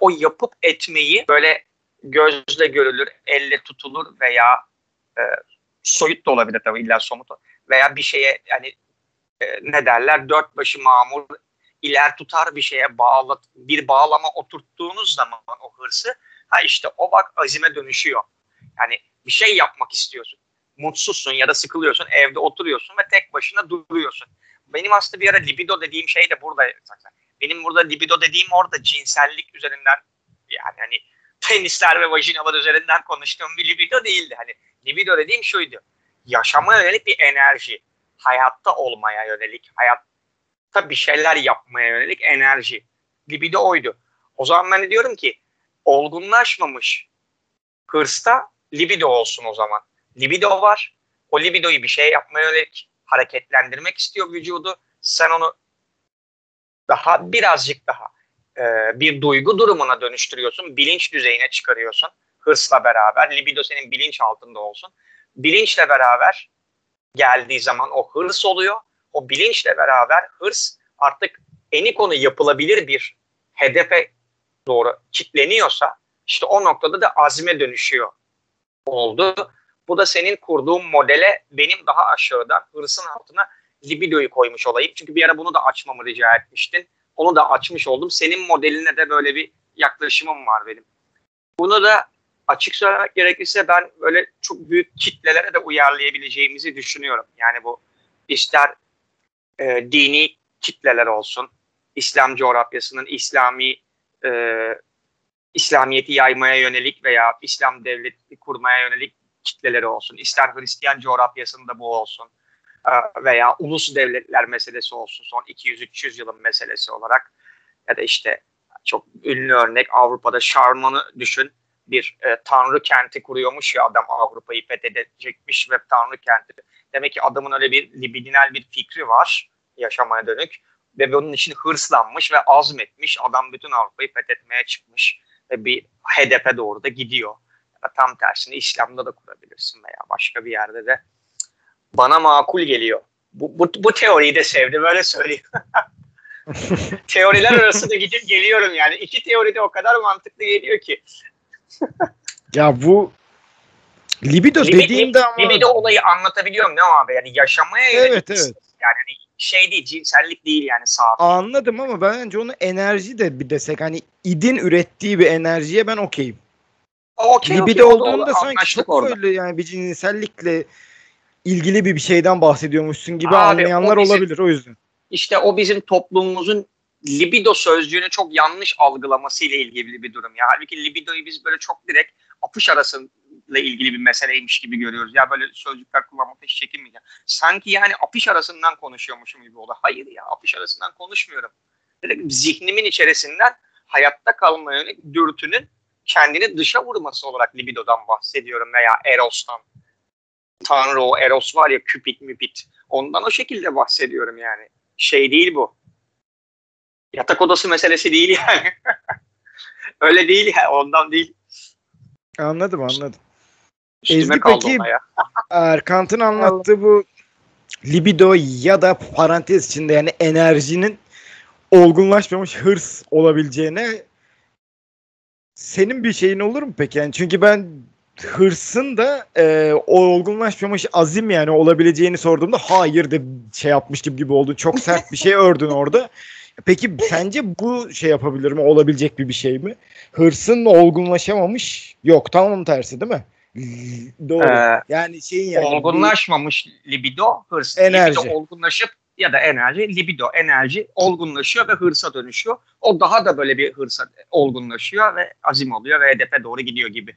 o yapıp etmeyi böyle gözle görülür, elle tutulur veya e, soyut da olabilir tabii illa somut veya bir şeye yani e, ne derler dört başı mamur iler tutar bir şeye bağla bir bağlama oturttuğunuz zaman o hırsı ha işte o bak azime dönüşüyor. Yani bir şey yapmak istiyorsun. Mutsuzsun ya da sıkılıyorsun evde oturuyorsun ve tek başına duruyorsun. Benim aslında bir ara libido dediğim şey de burada zaten. Benim burada libido dediğim orada cinsellik üzerinden yani hani penisler ve vajinalar üzerinden konuştuğum bir libido değildi. Hani libido dediğim şuydu. Yaşama yönelik bir enerji. Hayatta olmaya yönelik, hayatta bir şeyler yapmaya yönelik enerji. Libido oydu. O zaman ben diyorum ki olgunlaşmamış hırsta libido olsun o zaman. Libido var. O libidoyu bir şey yapmaya yönelik hareketlendirmek istiyor vücudu. Sen onu daha birazcık daha e, bir duygu durumuna dönüştürüyorsun. Bilinç düzeyine çıkarıyorsun. Hırsla beraber. Libido senin bilinç altında olsun. Bilinçle beraber geldiği zaman o hırs oluyor. O bilinçle beraber hırs artık eni konu yapılabilir bir hedefe doğru kitleniyorsa işte o noktada da azme dönüşüyor oldu. Bu da senin kurduğun modele benim daha aşağıdan hırsın altına libidoyu koymuş olayım. Çünkü bir ara bunu da açmamı rica etmiştin. Onu da açmış oldum. Senin modeline de böyle bir yaklaşımım var benim. Bunu da açık söylemek gerekirse ben böyle çok büyük kitlelere de uyarlayabileceğimizi düşünüyorum. Yani bu ister e, dini kitleler olsun, İslam coğrafyasının İslami e, İslamiyet'i yaymaya yönelik veya İslam devleti kurmaya yönelik kitleleri olsun, ister Hristiyan coğrafyasında bu olsun veya ulus devletler meselesi olsun son 200-300 yılın meselesi olarak ya da işte çok ünlü örnek Avrupa'da Şarman'ı düşün bir e, tanrı kenti kuruyormuş ya adam Avrupa'yı fethedecekmiş ve tanrı kenti. Demek ki adamın öyle bir libidinal bir fikri var yaşamaya dönük ve bunun için hırslanmış ve azmetmiş. Adam bütün Avrupa'yı fethetmeye çıkmış ve bir hedefe doğru da gidiyor. Ya tam tersini İslam'da da kurabilirsin veya başka bir yerde de. Bana makul geliyor. Bu, bu, bu teoriyi de sevdim öyle söyleyeyim. Teoriler arasında gidip geliyorum yani. İki teori de o kadar mantıklı geliyor ki. ya bu libido Libido, dediğimde ama... Libido olayı anlatabiliyorum ne abi? Yani yaşamaya Evet evet. Yani hani şey değil, cinsellik değil yani saat. Anladım ama bence onu enerji de bir desek hani idin ürettiği bir enerjiye ben okeyim. Okay, Libido okay, olduğunda sanki çok orada. böyle yani bir cinsellikle ilgili bir şeyden bahsediyormuşsun gibi Abi, anlayanlar bizim- olabilir o yüzden. İşte o bizim toplumumuzun libido sözcüğünü çok yanlış algılamasıyla ilgili bir durum. Ya halbuki libidoyu biz böyle çok direkt apış arasıyla ilgili bir meseleymiş gibi görüyoruz. Ya böyle sözcükler kullanmakta hiç çekinmeyeceğim. Sanki yani apış arasından konuşuyormuşum gibi oldu. Hayır ya apış arasından konuşmuyorum. Direkt zihnimin içerisinden hayatta kalmaya yönelik dürtünün kendini dışa vurması olarak libidodan bahsediyorum veya erostan. Tanrı o eros var ya küpit müpit. Ondan o şekilde bahsediyorum yani. Şey değil bu. Yatak odası meselesi değil yani. Öyle değil ya ondan değil. Anladım anladım. Üstüme peki- ya. Erkant'ın anlattığı bu libido ya da parantez içinde yani enerjinin olgunlaşmamış hırs olabileceğine senin bir şeyin olur mu peki? Yani çünkü ben hırsın da e, olgunlaşmamış azim yani olabileceğini sorduğumda hayır de şey yapmıştım gibi oldu. Çok sert bir şey ördün orada. Peki sence bu şey yapabilir mi? Olabilecek bir bir şey mi? Hırsın olgunlaşamamış yok. Tamam tersi değil mi? Doğru. Ee, yani şeyin yani olgunlaşmamış libido, hırs. Enerji. Libido olgunlaşıp ya da enerji, libido, enerji olgunlaşıyor ve hırsa dönüşüyor. O daha da böyle bir hırsa olgunlaşıyor ve azim oluyor ve hedefe doğru gidiyor gibi.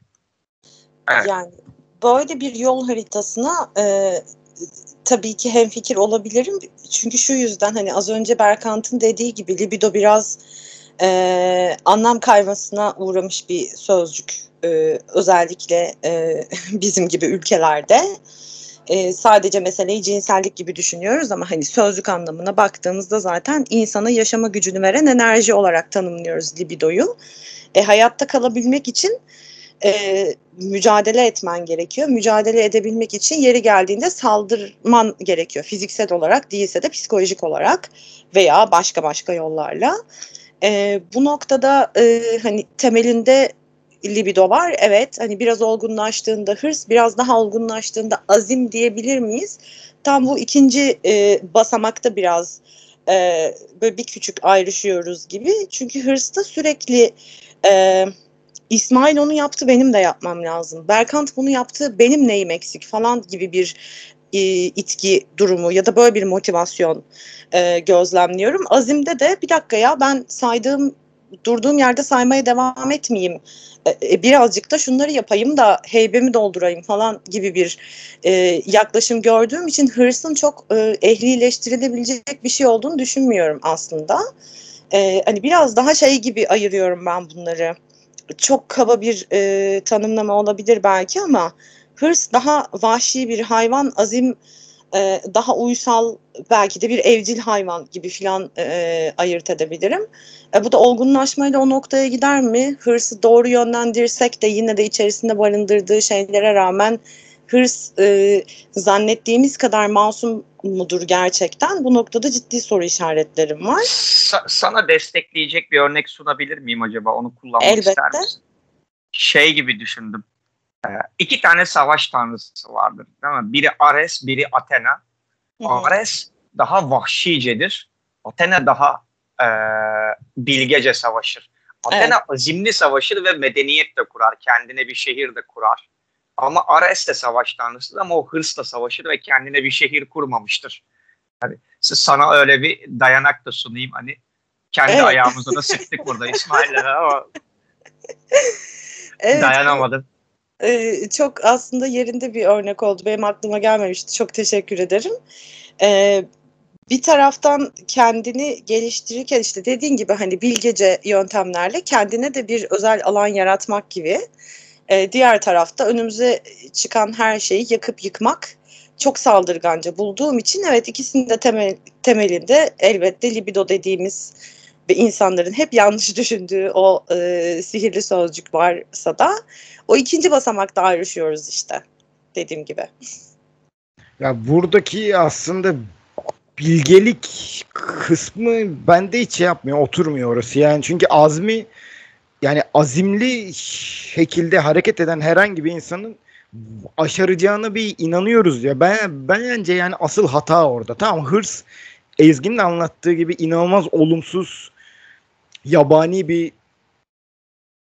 Evet. Yani böyle bir yol haritasına e, tabii ki hemfikir olabilirim. Çünkü şu yüzden hani az önce Berkant'ın dediği gibi libido biraz e, anlam kaymasına uğramış bir sözcük. E, özellikle e, bizim gibi ülkelerde. E, sadece meseleyi cinsellik gibi düşünüyoruz ama hani sözlük anlamına baktığımızda zaten insana yaşama gücünü veren enerji olarak tanımlıyoruz libidoyu. E, hayatta kalabilmek için e, mücadele etmen gerekiyor. Mücadele edebilmek için yeri geldiğinde saldırman gerekiyor. Fiziksel olarak değilse de psikolojik olarak veya başka başka yollarla. E, bu noktada e, hani temelinde libido var. Evet hani biraz olgunlaştığında hırs, biraz daha olgunlaştığında azim diyebilir miyiz? Tam bu ikinci e, basamakta biraz e, böyle bir küçük ayrışıyoruz gibi. Çünkü hırsta sürekli e, İsmail onu yaptı benim de yapmam lazım. Berkant bunu yaptı benim neyim eksik falan gibi bir e, itki durumu ya da böyle bir motivasyon e, gözlemliyorum. Azim'de de bir dakika ya ben saydığım durduğum yerde saymaya devam etmeyeyim. E, birazcık da şunları yapayım da heybemi doldurayım falan gibi bir e, yaklaşım gördüğüm için hırsın çok e, ehlileştirilebilecek bir şey olduğunu düşünmüyorum aslında. E, hani biraz daha şey gibi ayırıyorum ben bunları çok kaba bir e, tanımlama olabilir belki ama hırs daha vahşi bir hayvan, azim e, daha uysal belki de bir evcil hayvan gibi filan e, ayırt edebilirim. E, bu da olgunlaşmayla o noktaya gider mi? Hırsı doğru yönlendirsek de yine de içerisinde barındırdığı şeylere rağmen hırs e, zannettiğimiz kadar masum mudur gerçekten? Bu noktada ciddi soru işaretlerim var. Sa- sana destekleyecek bir örnek sunabilir miyim acaba? Onu kullanmak Elbette. ister misin? Şey gibi düşündüm. Ee, iki tane savaş tanrısı vardır. Değil mi? Biri Ares, biri Athena. Ares daha vahşicedir. Athena daha e, bilgece savaşır. Athena azimli savaşır ve medeniyet de kurar. Kendine bir şehir de kurar. Ama Ares de savaş tanrısıdır ama o hırsla savaşır ve kendine bir şehir kurmamıştır. Hani sana öyle bir dayanak da sunayım. Hani kendi Evet. ayağımıza da sıktık burada İsmail'le ama Evet, dayanamadım. Ee, çok aslında yerinde bir örnek oldu. Benim aklıma gelmemişti. Çok teşekkür ederim. Ee, bir taraftan kendini geliştirirken işte dediğin gibi hani bilgece yöntemlerle kendine de bir özel alan yaratmak gibi. E, diğer tarafta önümüze çıkan her şeyi yakıp yıkmak çok saldırganca bulduğum için evet ikisinin de temel, temelinde elbette libido dediğimiz ve insanların hep yanlış düşündüğü o e, sihirli sözcük varsa da o ikinci basamakta ayrışıyoruz işte dediğim gibi. Ya buradaki aslında bilgelik kısmı bende hiç şey yapmıyor, oturmuyor orası. Yani çünkü azmi yani azimli şekilde hareket eden herhangi bir insanın aşaracağına bir inanıyoruz ya. Ben bence yani asıl hata orada. Tamam hırs Ezgi'nin anlattığı gibi inanılmaz olumsuz yabani bir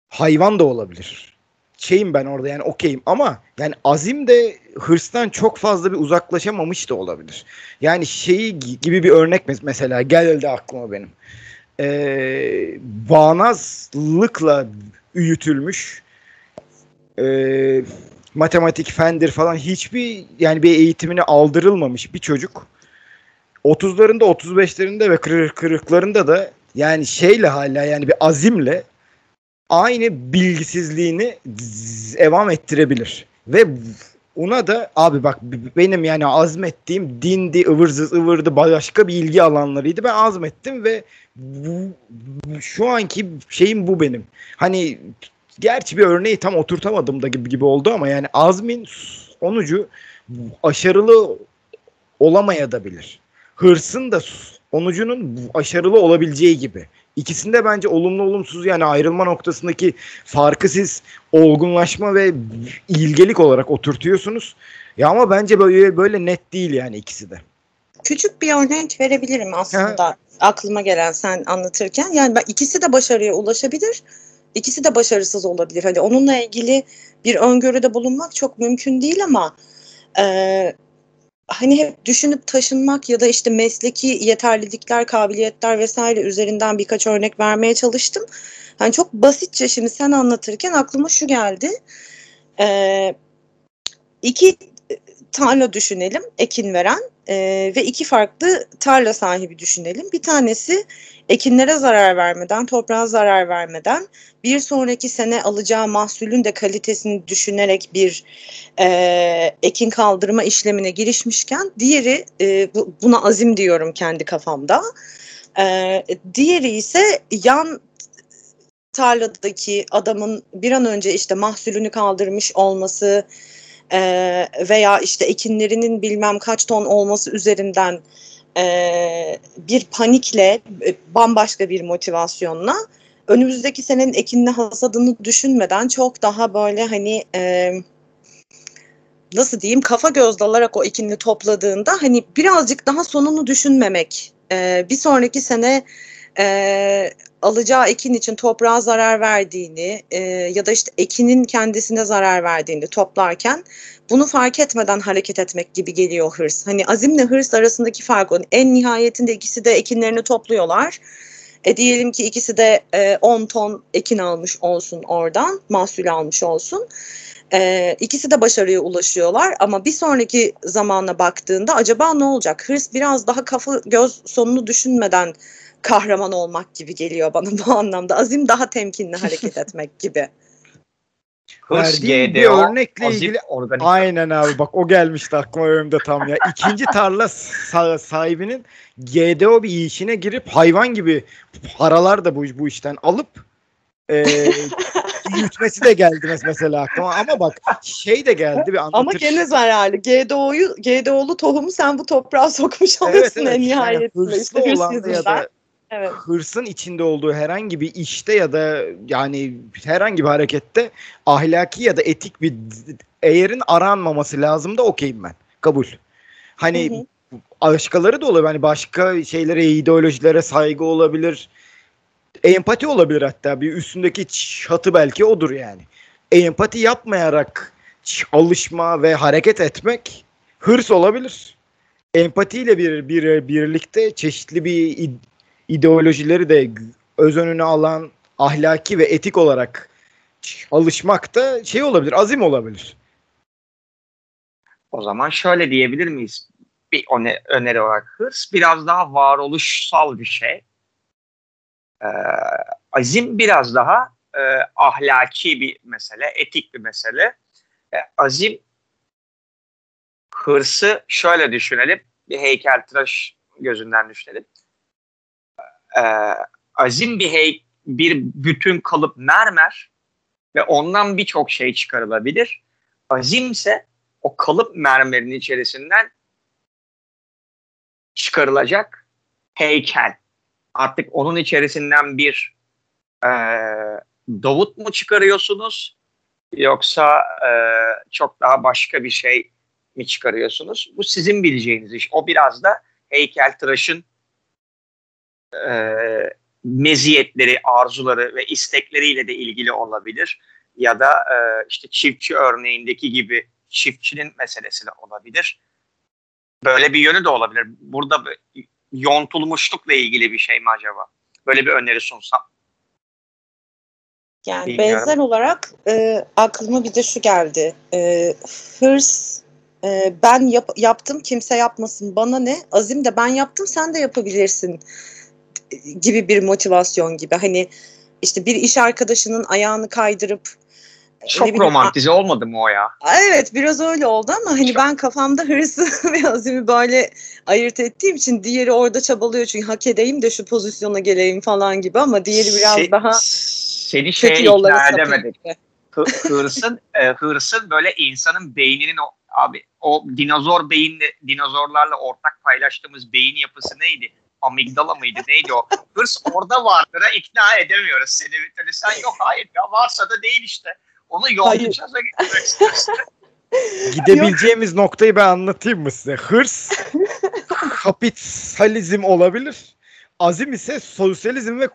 hayvan da olabilir. Şeyim ben orada yani okeyim ama yani Azim de hırstan çok fazla bir uzaklaşamamış da olabilir. Yani şeyi gibi bir örnek mesela geldi aklıma benim. Ee, bağnazlıkla üyütülmüş e, matematik, fendir falan hiçbir yani bir eğitimini aldırılmamış bir çocuk 30'larında 35'lerinde ve kırık kırıklarında da yani şeyle hala yani bir azimle aynı bilgisizliğini devam ettirebilir. Ve ona da abi bak benim yani azmettiğim dindi, ıvırzız ıvırdı başka bir ilgi alanlarıydı. Ben azmettim ve bu, şu anki şeyim bu benim. Hani gerçi bir örneği tam oturtamadım da gibi, gibi oldu ama yani azmin sonucu aşarılı olamayabilir. Hırsın da sonucunun aşarılı olabileceği gibi. İkisinde bence olumlu olumsuz yani ayrılma noktasındaki farkı siz olgunlaşma ve ilgelik olarak oturtuyorsunuz. Ya ama bence böyle böyle net değil yani ikisi de. Küçük bir örnek verebilirim aslında ha. aklıma gelen sen anlatırken. Yani ben ikisi de başarıya ulaşabilir. İkisi de başarısız olabilir. Hani onunla ilgili bir öngörüde bulunmak çok mümkün değil ama e, hani hep düşünüp taşınmak ya da işte mesleki yeterlilikler, kabiliyetler vesaire üzerinden birkaç örnek vermeye çalıştım. Hani çok basitçe şimdi sen anlatırken aklıma şu geldi. Ee, iki tarla düşünelim, ekin veren e, ve iki farklı tarla sahibi düşünelim. Bir tanesi ekinlere zarar vermeden, toprağa zarar vermeden bir sonraki sene alacağı mahsulün de kalitesini düşünerek bir e, ekin kaldırma işlemine girişmişken diğeri e, bu, buna azim diyorum kendi kafamda. E, diğeri ise yan tarladaki adamın bir an önce işte mahsulünü kaldırmış olması e, veya işte ekinlerinin bilmem kaç ton olması üzerinden e, bir panikle e, bambaşka bir motivasyonla önümüzdeki senenin ekinini hasadını düşünmeden çok daha böyle hani e, nasıl diyeyim kafa göz dalarak o ekinini topladığında hani birazcık daha sonunu düşünmemek e, bir sonraki sene e, alacağı ekin için toprağa zarar verdiğini e, ya da işte ekinin kendisine zarar verdiğini toplarken bunu fark etmeden hareket etmek gibi geliyor hırs. Hani azimle hırs arasındaki fark. En nihayetinde ikisi de ekinlerini topluyorlar. E diyelim ki ikisi de e, 10 ton ekin almış olsun oradan, mahsul almış olsun. E, ikisi de başarıya ulaşıyorlar ama bir sonraki zamana baktığında acaba ne olacak? Hırs biraz daha kafa göz sonunu düşünmeden kahraman olmak gibi geliyor bana bu anlamda. Azim daha temkinli hareket etmek gibi. Hırs GDO, bir örnekle ilgili organik. aynen abi bak o gelmişti aklıma önümde tam ya. İkinci tarla sahibinin GDO bir işine girip hayvan gibi paralar da bu, bu işten alıp e, yutmesi de geldi mesela aklıma ama bak şey de geldi bir anlatır. Ama gene zararlı. GDO'yu GDO'lu tohumu sen bu toprağa sokmuş oluyorsun evet, evet. en nihayetinde. Yani işte olan ya da evet. hırsın içinde olduğu herhangi bir işte ya da yani herhangi bir harekette ahlaki ya da etik bir eğerin aranmaması lazım da okeyim ben. Kabul. Hani hı hı. başkaları da olabilir. Hani başka şeylere, ideolojilere saygı olabilir. Empati olabilir hatta. Bir üstündeki çatı belki odur yani. Empati yapmayarak alışma ve hareket etmek hırs olabilir. Empatiyle bir, bir birlikte çeşitli bir ideolojileri de öz önüne alan ahlaki ve etik olarak alışmak da şey olabilir, azim olabilir. O zaman şöyle diyebilir miyiz? Bir öneri olarak hırs biraz daha varoluşsal bir şey. Ee, azim biraz daha e, ahlaki bir mesele, etik bir mesele. E, azim hırsı şöyle düşünelim. Bir heykeltıraş gözünden düşünelim. E, azim bir hey bir bütün kalıp mermer ve ondan birçok şey çıkarılabilir. Azimse o kalıp mermerin içerisinden çıkarılacak heykel. Artık onun içerisinden bir e, Davut mu çıkarıyorsunuz yoksa e, çok daha başka bir şey mi çıkarıyorsunuz? Bu sizin bileceğiniz iş. O biraz da heykeltıraşın e, meziyetleri, arzuları ve istekleriyle de ilgili olabilir. Ya da e, işte çiftçi örneğindeki gibi çiftçinin meselesi de olabilir. Böyle bir yönü de olabilir. Burada yontulmuşlukla ilgili bir şey mi acaba? Böyle bir öneri sunsam. Yani Bilmiyorum. benzer olarak e, aklıma bir de şu geldi. E, hırs e, ben yap, yaptım kimse yapmasın bana ne? Azim de ben yaptım sen de yapabilirsin gibi bir motivasyon gibi. Hani işte bir iş arkadaşının ayağını kaydırıp çok bileyim, romantize olmadı mı o ya? Evet biraz öyle oldu ama hani Çok. ben kafamda hırsı ve azimi böyle ayırt ettiğim için diğeri orada çabalıyor çünkü hak edeyim de şu pozisyona geleyim falan gibi ama diğeri biraz Se, daha seni şeye ikna edemedik. hırsın, e, hırsın böyle insanın beyninin o abi o dinozor beyinle dinozorlarla ortak paylaştığımız beyin yapısı neydi? Amigdala mıydı neydi o? Hırs orada vardır ikna edemiyoruz seni türlü. Sen yok hayır ya varsa da değil işte. Onu yontacağız ve Gidebileceğimiz noktayı ben anlatayım mı size? Hırs kapitalizm olabilir. Azim ise sosyalizm ve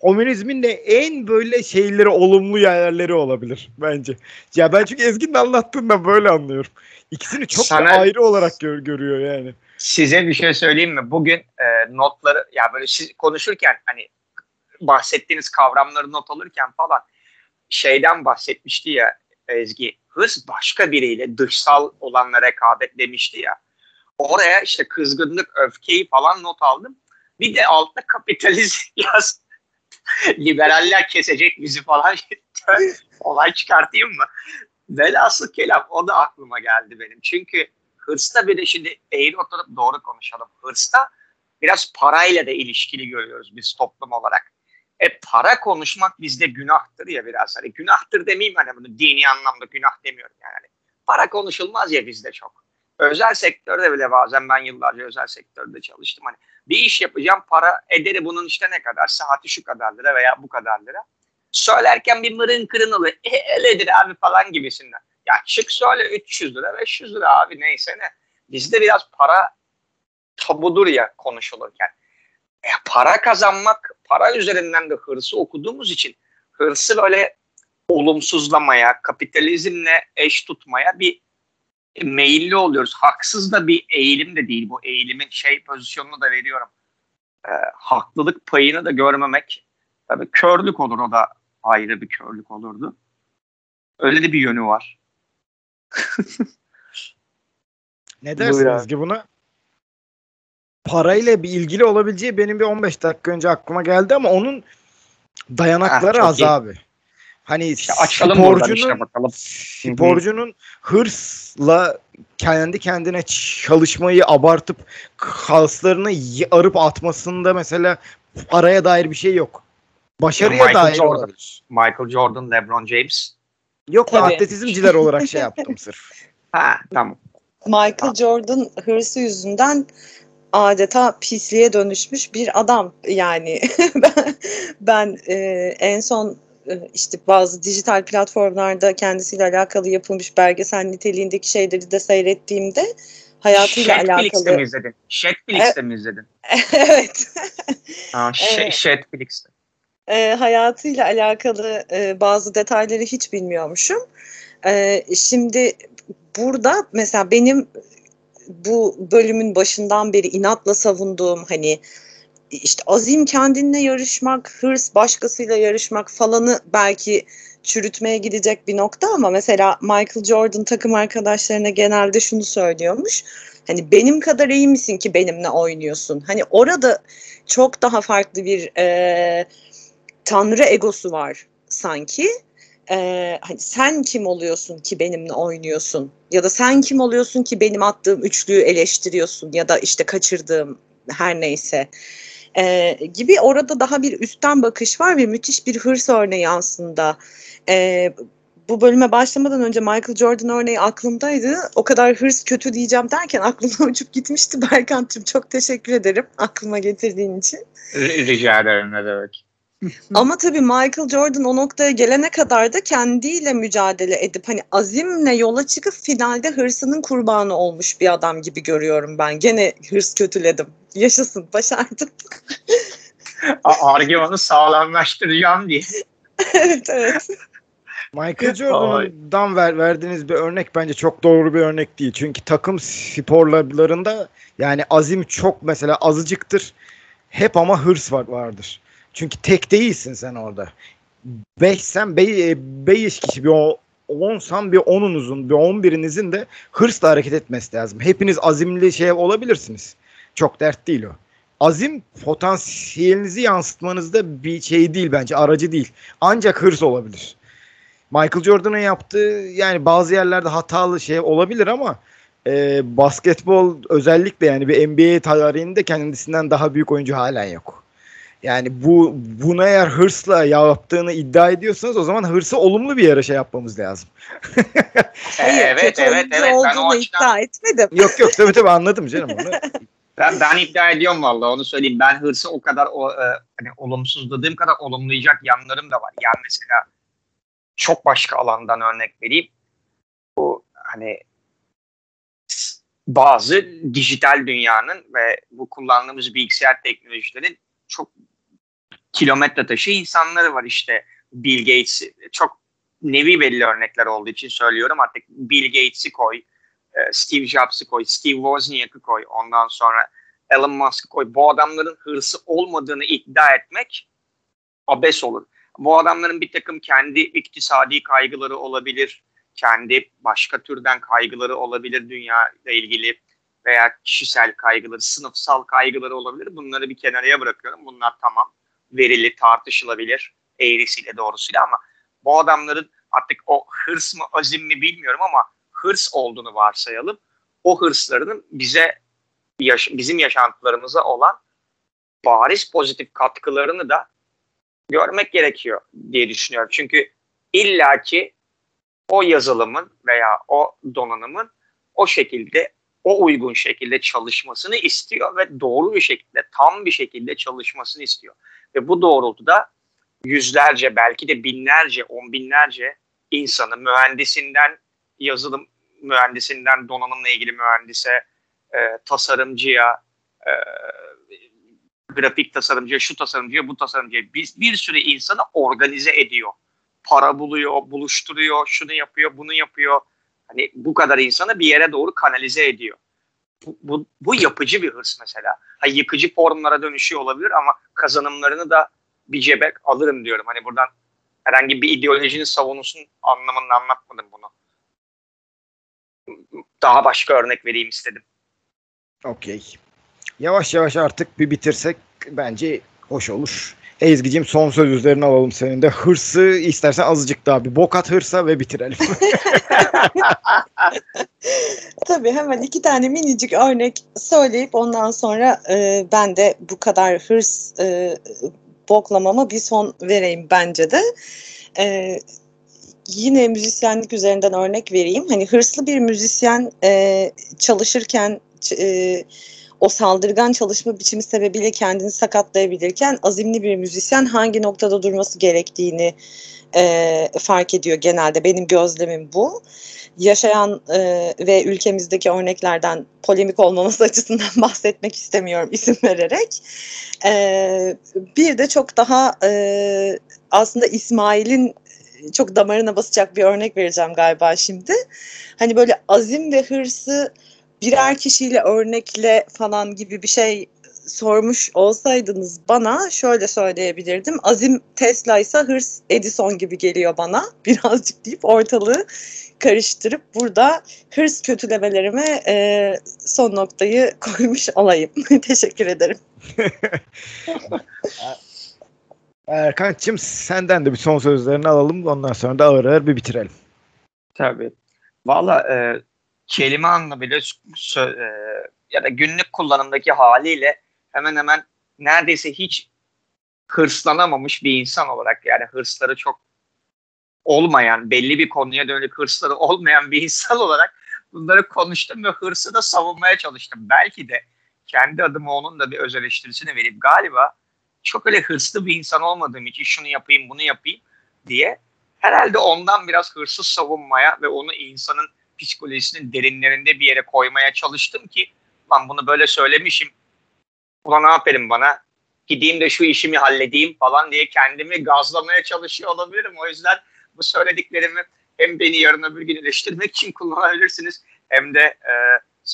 komünizmin de en böyle şeyleri olumlu yerleri olabilir bence. Ya ben çünkü Ezgi'nin anlattığında böyle anlıyorum. İkisini çok Sana, ayrı olarak gör, görüyor yani. Size bir şey söyleyeyim mi? Bugün e, notları ya böyle siz konuşurken hani bahsettiğiniz kavramları not alırken falan şeyden bahsetmişti ya Ezgi. Hırs başka biriyle dışsal olanla rekabet demişti ya. Oraya işte kızgınlık, öfkeyi falan not aldım. Bir de altta kapitalizm yaz. Liberaller kesecek bizi falan. Olay çıkartayım mı? Velhasıl kelam o da aklıma geldi benim. Çünkü hırsta bir de şimdi eğri oturup doğru konuşalım. Hırsta biraz parayla da ilişkili görüyoruz biz toplum olarak. E para konuşmak bizde günahtır ya biraz. Hani günahtır demeyeyim hani bunu dini anlamda günah demiyorum yani. Hani para konuşulmaz ya bizde çok. Özel sektörde bile bazen ben yıllarca özel sektörde çalıştım. Hani bir iş yapacağım para ederi bunun işte ne kadar saati şu kadar lira veya bu kadar lira. Söylerken bir mırın kırın oluyor. E, öyledir abi falan gibisinden. Ya çık söyle 300 lira 500 lira abi neyse ne. Bizde biraz para tabudur ya konuşulurken. E, para kazanmak, para üzerinden de hırsı okuduğumuz için hırsı böyle olumsuzlamaya, kapitalizmle eş tutmaya bir meyilli oluyoruz. Haksız da bir eğilim de değil bu. Eğilimin şey pozisyonunu da veriyorum. E, haklılık payını da görmemek tabii körlük olur o da ayrı bir körlük olurdu. Öyle de bir yönü var. Ne dersiniz ki buna? parayla bir ilgili olabileceği benim bir 15 dakika önce aklıma geldi ama onun dayanakları ha, az iyi. abi. Hani işte sporcunun, işte bakalım. sporcunun hırsla kendi kendine çalışmayı abartıp kaslarını arıp atmasında mesela araya dair bir şey yok. Başarıya Michael dair Jordan. olabilir. Michael Jordan, LeBron James. Yok Tabii. atletizmciler olarak şey yaptım sırf. Ha tamam. Michael Jordan hırsı yüzünden adeta pisliğe dönüşmüş bir adam yani ben, ben e, en son e, işte bazı dijital platformlarda kendisiyle alakalı yapılmış belgesel niteliğindeki şeyleri de seyrettiğimde hayatıyla Shetflix'te alakalı. Shetflix'te mi izledin? Shetflix'te mi izledin? evet. Aa, şey, Shetflix'te. E, hayatıyla alakalı e, bazı detayları hiç bilmiyormuşum. E, şimdi burada mesela benim bu bölümün başından beri inatla savunduğum hani işte azim kendinle yarışmak, hırs başkasıyla yarışmak falanı belki çürütmeye gidecek bir nokta ama mesela Michael Jordan takım arkadaşlarına genelde şunu söylüyormuş. Hani benim kadar iyi misin ki benimle oynuyorsun? Hani orada çok daha farklı bir e, tanrı egosu var sanki e, hani sen kim oluyorsun ki benimle oynuyorsun ya da sen kim oluyorsun ki benim attığım üçlüyü eleştiriyorsun ya da işte kaçırdığım her neyse e, gibi orada daha bir üstten bakış var ve müthiş bir hırs örneği aslında. E, bu bölüme başlamadan önce Michael Jordan örneği aklımdaydı. O kadar hırs kötü diyeceğim derken aklıma uçup gitmişti Berkant'cığım. Çok teşekkür ederim aklıma getirdiğin için. Rica ederim ne demek. Ama tabii Michael Jordan o noktaya gelene kadar da kendiyle mücadele edip hani azimle yola çıkıp finalde hırsının kurbanı olmuş bir adam gibi görüyorum ben. Gene hırs kötüledim. Yaşasın, başardım. Argümanı sağlamlaştıracağım diye. evet, evet. Michael Jordan'dan ver, verdiğiniz bir örnek bence çok doğru bir örnek değil. Çünkü takım sporlarında yani azim çok mesela azıcıktır. Hep ama hırs var vardır. Çünkü tek değilsin sen orada. Beşsen be, beş kişi bir onsan bir onunuzun bir on birinizin de hırsla hareket etmesi lazım. Hepiniz azimli şey olabilirsiniz. Çok dert değil o. Azim potansiyelinizi yansıtmanızda bir şey değil bence aracı değil. Ancak hırs olabilir. Michael Jordan'ın yaptığı yani bazı yerlerde hatalı şey olabilir ama e, basketbol özellikle yani bir NBA tarihinde kendisinden daha büyük oyuncu halen yok. Yani bu buna eğer hırsla yaptığını iddia ediyorsanız o zaman hırsı olumlu bir yere şey yapmamız lazım. Hayır, evet, evet, evet. olduğunu ben o açıdan... iddia etmedim. Yok yok tabii tabii anladım canım onu. ben, ben iddia ediyorum vallahi onu söyleyeyim. Ben hırsı o kadar o, e, hani olumsuzladığım kadar olumlayacak yanlarım da var. Yani mesela çok başka alandan örnek vereyim. Bu hani bazı dijital dünyanın ve bu kullandığımız bilgisayar teknolojilerin çok kilometre taşı insanları var işte Bill Gates çok nevi belli örnekler olduğu için söylüyorum artık Bill Gates'i koy, e, Steve Jobs'ı koy, Steve Wozniak'ı koy, ondan sonra Elon Musk'ı koy. Bu adamların hırsı olmadığını iddia etmek abes olur. Bu adamların bir takım kendi iktisadi kaygıları olabilir, kendi başka türden kaygıları olabilir dünya ile ilgili veya kişisel kaygıları, sınıfsal kaygıları olabilir. Bunları bir kenarıya bırakıyorum. Bunlar tamam verili, tartışılabilir eğrisiyle doğrusuyla ama bu adamların artık o hırs mı azim mi bilmiyorum ama hırs olduğunu varsayalım. O hırslarının bize yaş bizim yaşantılarımıza olan bariz pozitif katkılarını da görmek gerekiyor diye düşünüyorum. Çünkü illaki o yazılımın veya o donanımın o şekilde o uygun şekilde çalışmasını istiyor ve doğru bir şekilde tam bir şekilde çalışmasını istiyor. Ve bu doğrultuda yüzlerce belki de binlerce, on binlerce insanı mühendisinden yazılım mühendisinden donanımla ilgili mühendise, e, tasarımcıya, e, grafik tasarımcıya, şu tasarımcıya, bu tasarımcıya bir, bir sürü insanı organize ediyor. Para buluyor, buluşturuyor, şunu yapıyor, bunu yapıyor. Hani bu kadar insanı bir yere doğru kanalize ediyor. Bu, bu, bu yapıcı bir hırs mesela. Ha, yıkıcı formlara dönüşüyor olabilir ama kazanımlarını da bir cebek alırım diyorum. Hani buradan herhangi bir ideolojinin savunusun anlamında anlatmadım bunu. Daha başka örnek vereyim istedim. Okey. Yavaş yavaş artık bir bitirsek bence hoş olur. Ezgi'cim son sözlerini alalım senin de. Hırsı istersen azıcık daha bir bokat hırsa ve bitirelim. Tabii hemen iki tane minicik örnek söyleyip ondan sonra e, ben de bu kadar hırs e, boklamama bir son vereyim bence de. E, yine müzisyenlik üzerinden örnek vereyim. Hani hırslı bir müzisyen e, çalışırken e, o saldırgan çalışma biçimi sebebiyle kendini sakatlayabilirken azimli bir müzisyen hangi noktada durması gerektiğini e, fark ediyor genelde. Benim gözlemim bu. Yaşayan e, ve ülkemizdeki örneklerden polemik olmaması açısından bahsetmek istemiyorum isim vererek. E, bir de çok daha e, aslında İsmail'in çok damarına basacak bir örnek vereceğim galiba şimdi. Hani böyle azim ve hırsı birer kişiyle örnekle falan gibi bir şey sormuş olsaydınız bana şöyle söyleyebilirdim. Azim Tesla ise hırs Edison gibi geliyor bana. Birazcık deyip ortalığı karıştırıp burada hırs kötülemelerime e, son noktayı koymuş olayım. Teşekkür ederim. Erkan'cığım senden de bir son sözlerini alalım. Ondan sonra da ağır ağır bir bitirelim. Tabii. Valla e, kelime anlamıyla e, ya da günlük kullanımdaki haliyle hemen hemen neredeyse hiç hırslanamamış bir insan olarak yani hırsları çok olmayan, belli bir konuya dönük hırsları olmayan bir insan olarak bunları konuştum ve hırsı da savunmaya çalıştım. Belki de kendi adıma onun da bir öz eleştirisini verip galiba çok öyle hırslı bir insan olmadığım için şunu yapayım bunu yapayım diye herhalde ondan biraz hırsız savunmaya ve onu insanın psikolojisinin derinlerinde bir yere koymaya çalıştım ki ben bunu böyle söylemişim. Ulan aferin bana gideyim de şu işimi halledeyim falan diye kendimi gazlamaya çalışıyor olabilirim. O yüzden bu söylediklerimi hem beni yarın öbür gün eleştirmek için kullanabilirsiniz hem de e,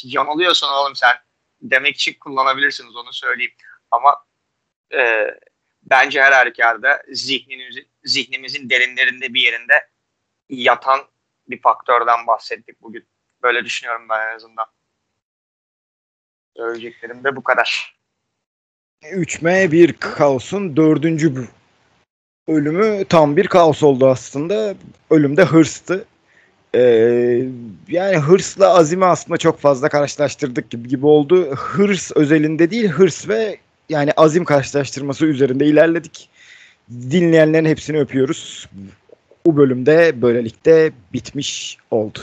yanılıyorsun oğlum sen demek için kullanabilirsiniz onu söyleyeyim. Ama e, bence her halükarda zihnimizin, zihnimizin derinlerinde bir yerinde yatan bir faktörden bahsettik bugün. Böyle düşünüyorum ben en azından. Söyleyeceklerim de bu kadar. 3M bir kaosun dördüncü ölümü tam bir kaos oldu aslında. Ölümde hırstı. Ee, yani hırsla azimi aslında çok fazla karşılaştırdık gibi, gibi oldu. Hırs özelinde değil hırs ve yani azim karşılaştırması üzerinde ilerledik. Dinleyenlerin hepsini öpüyoruz. Bu bölümde böylelikle bitmiş oldu.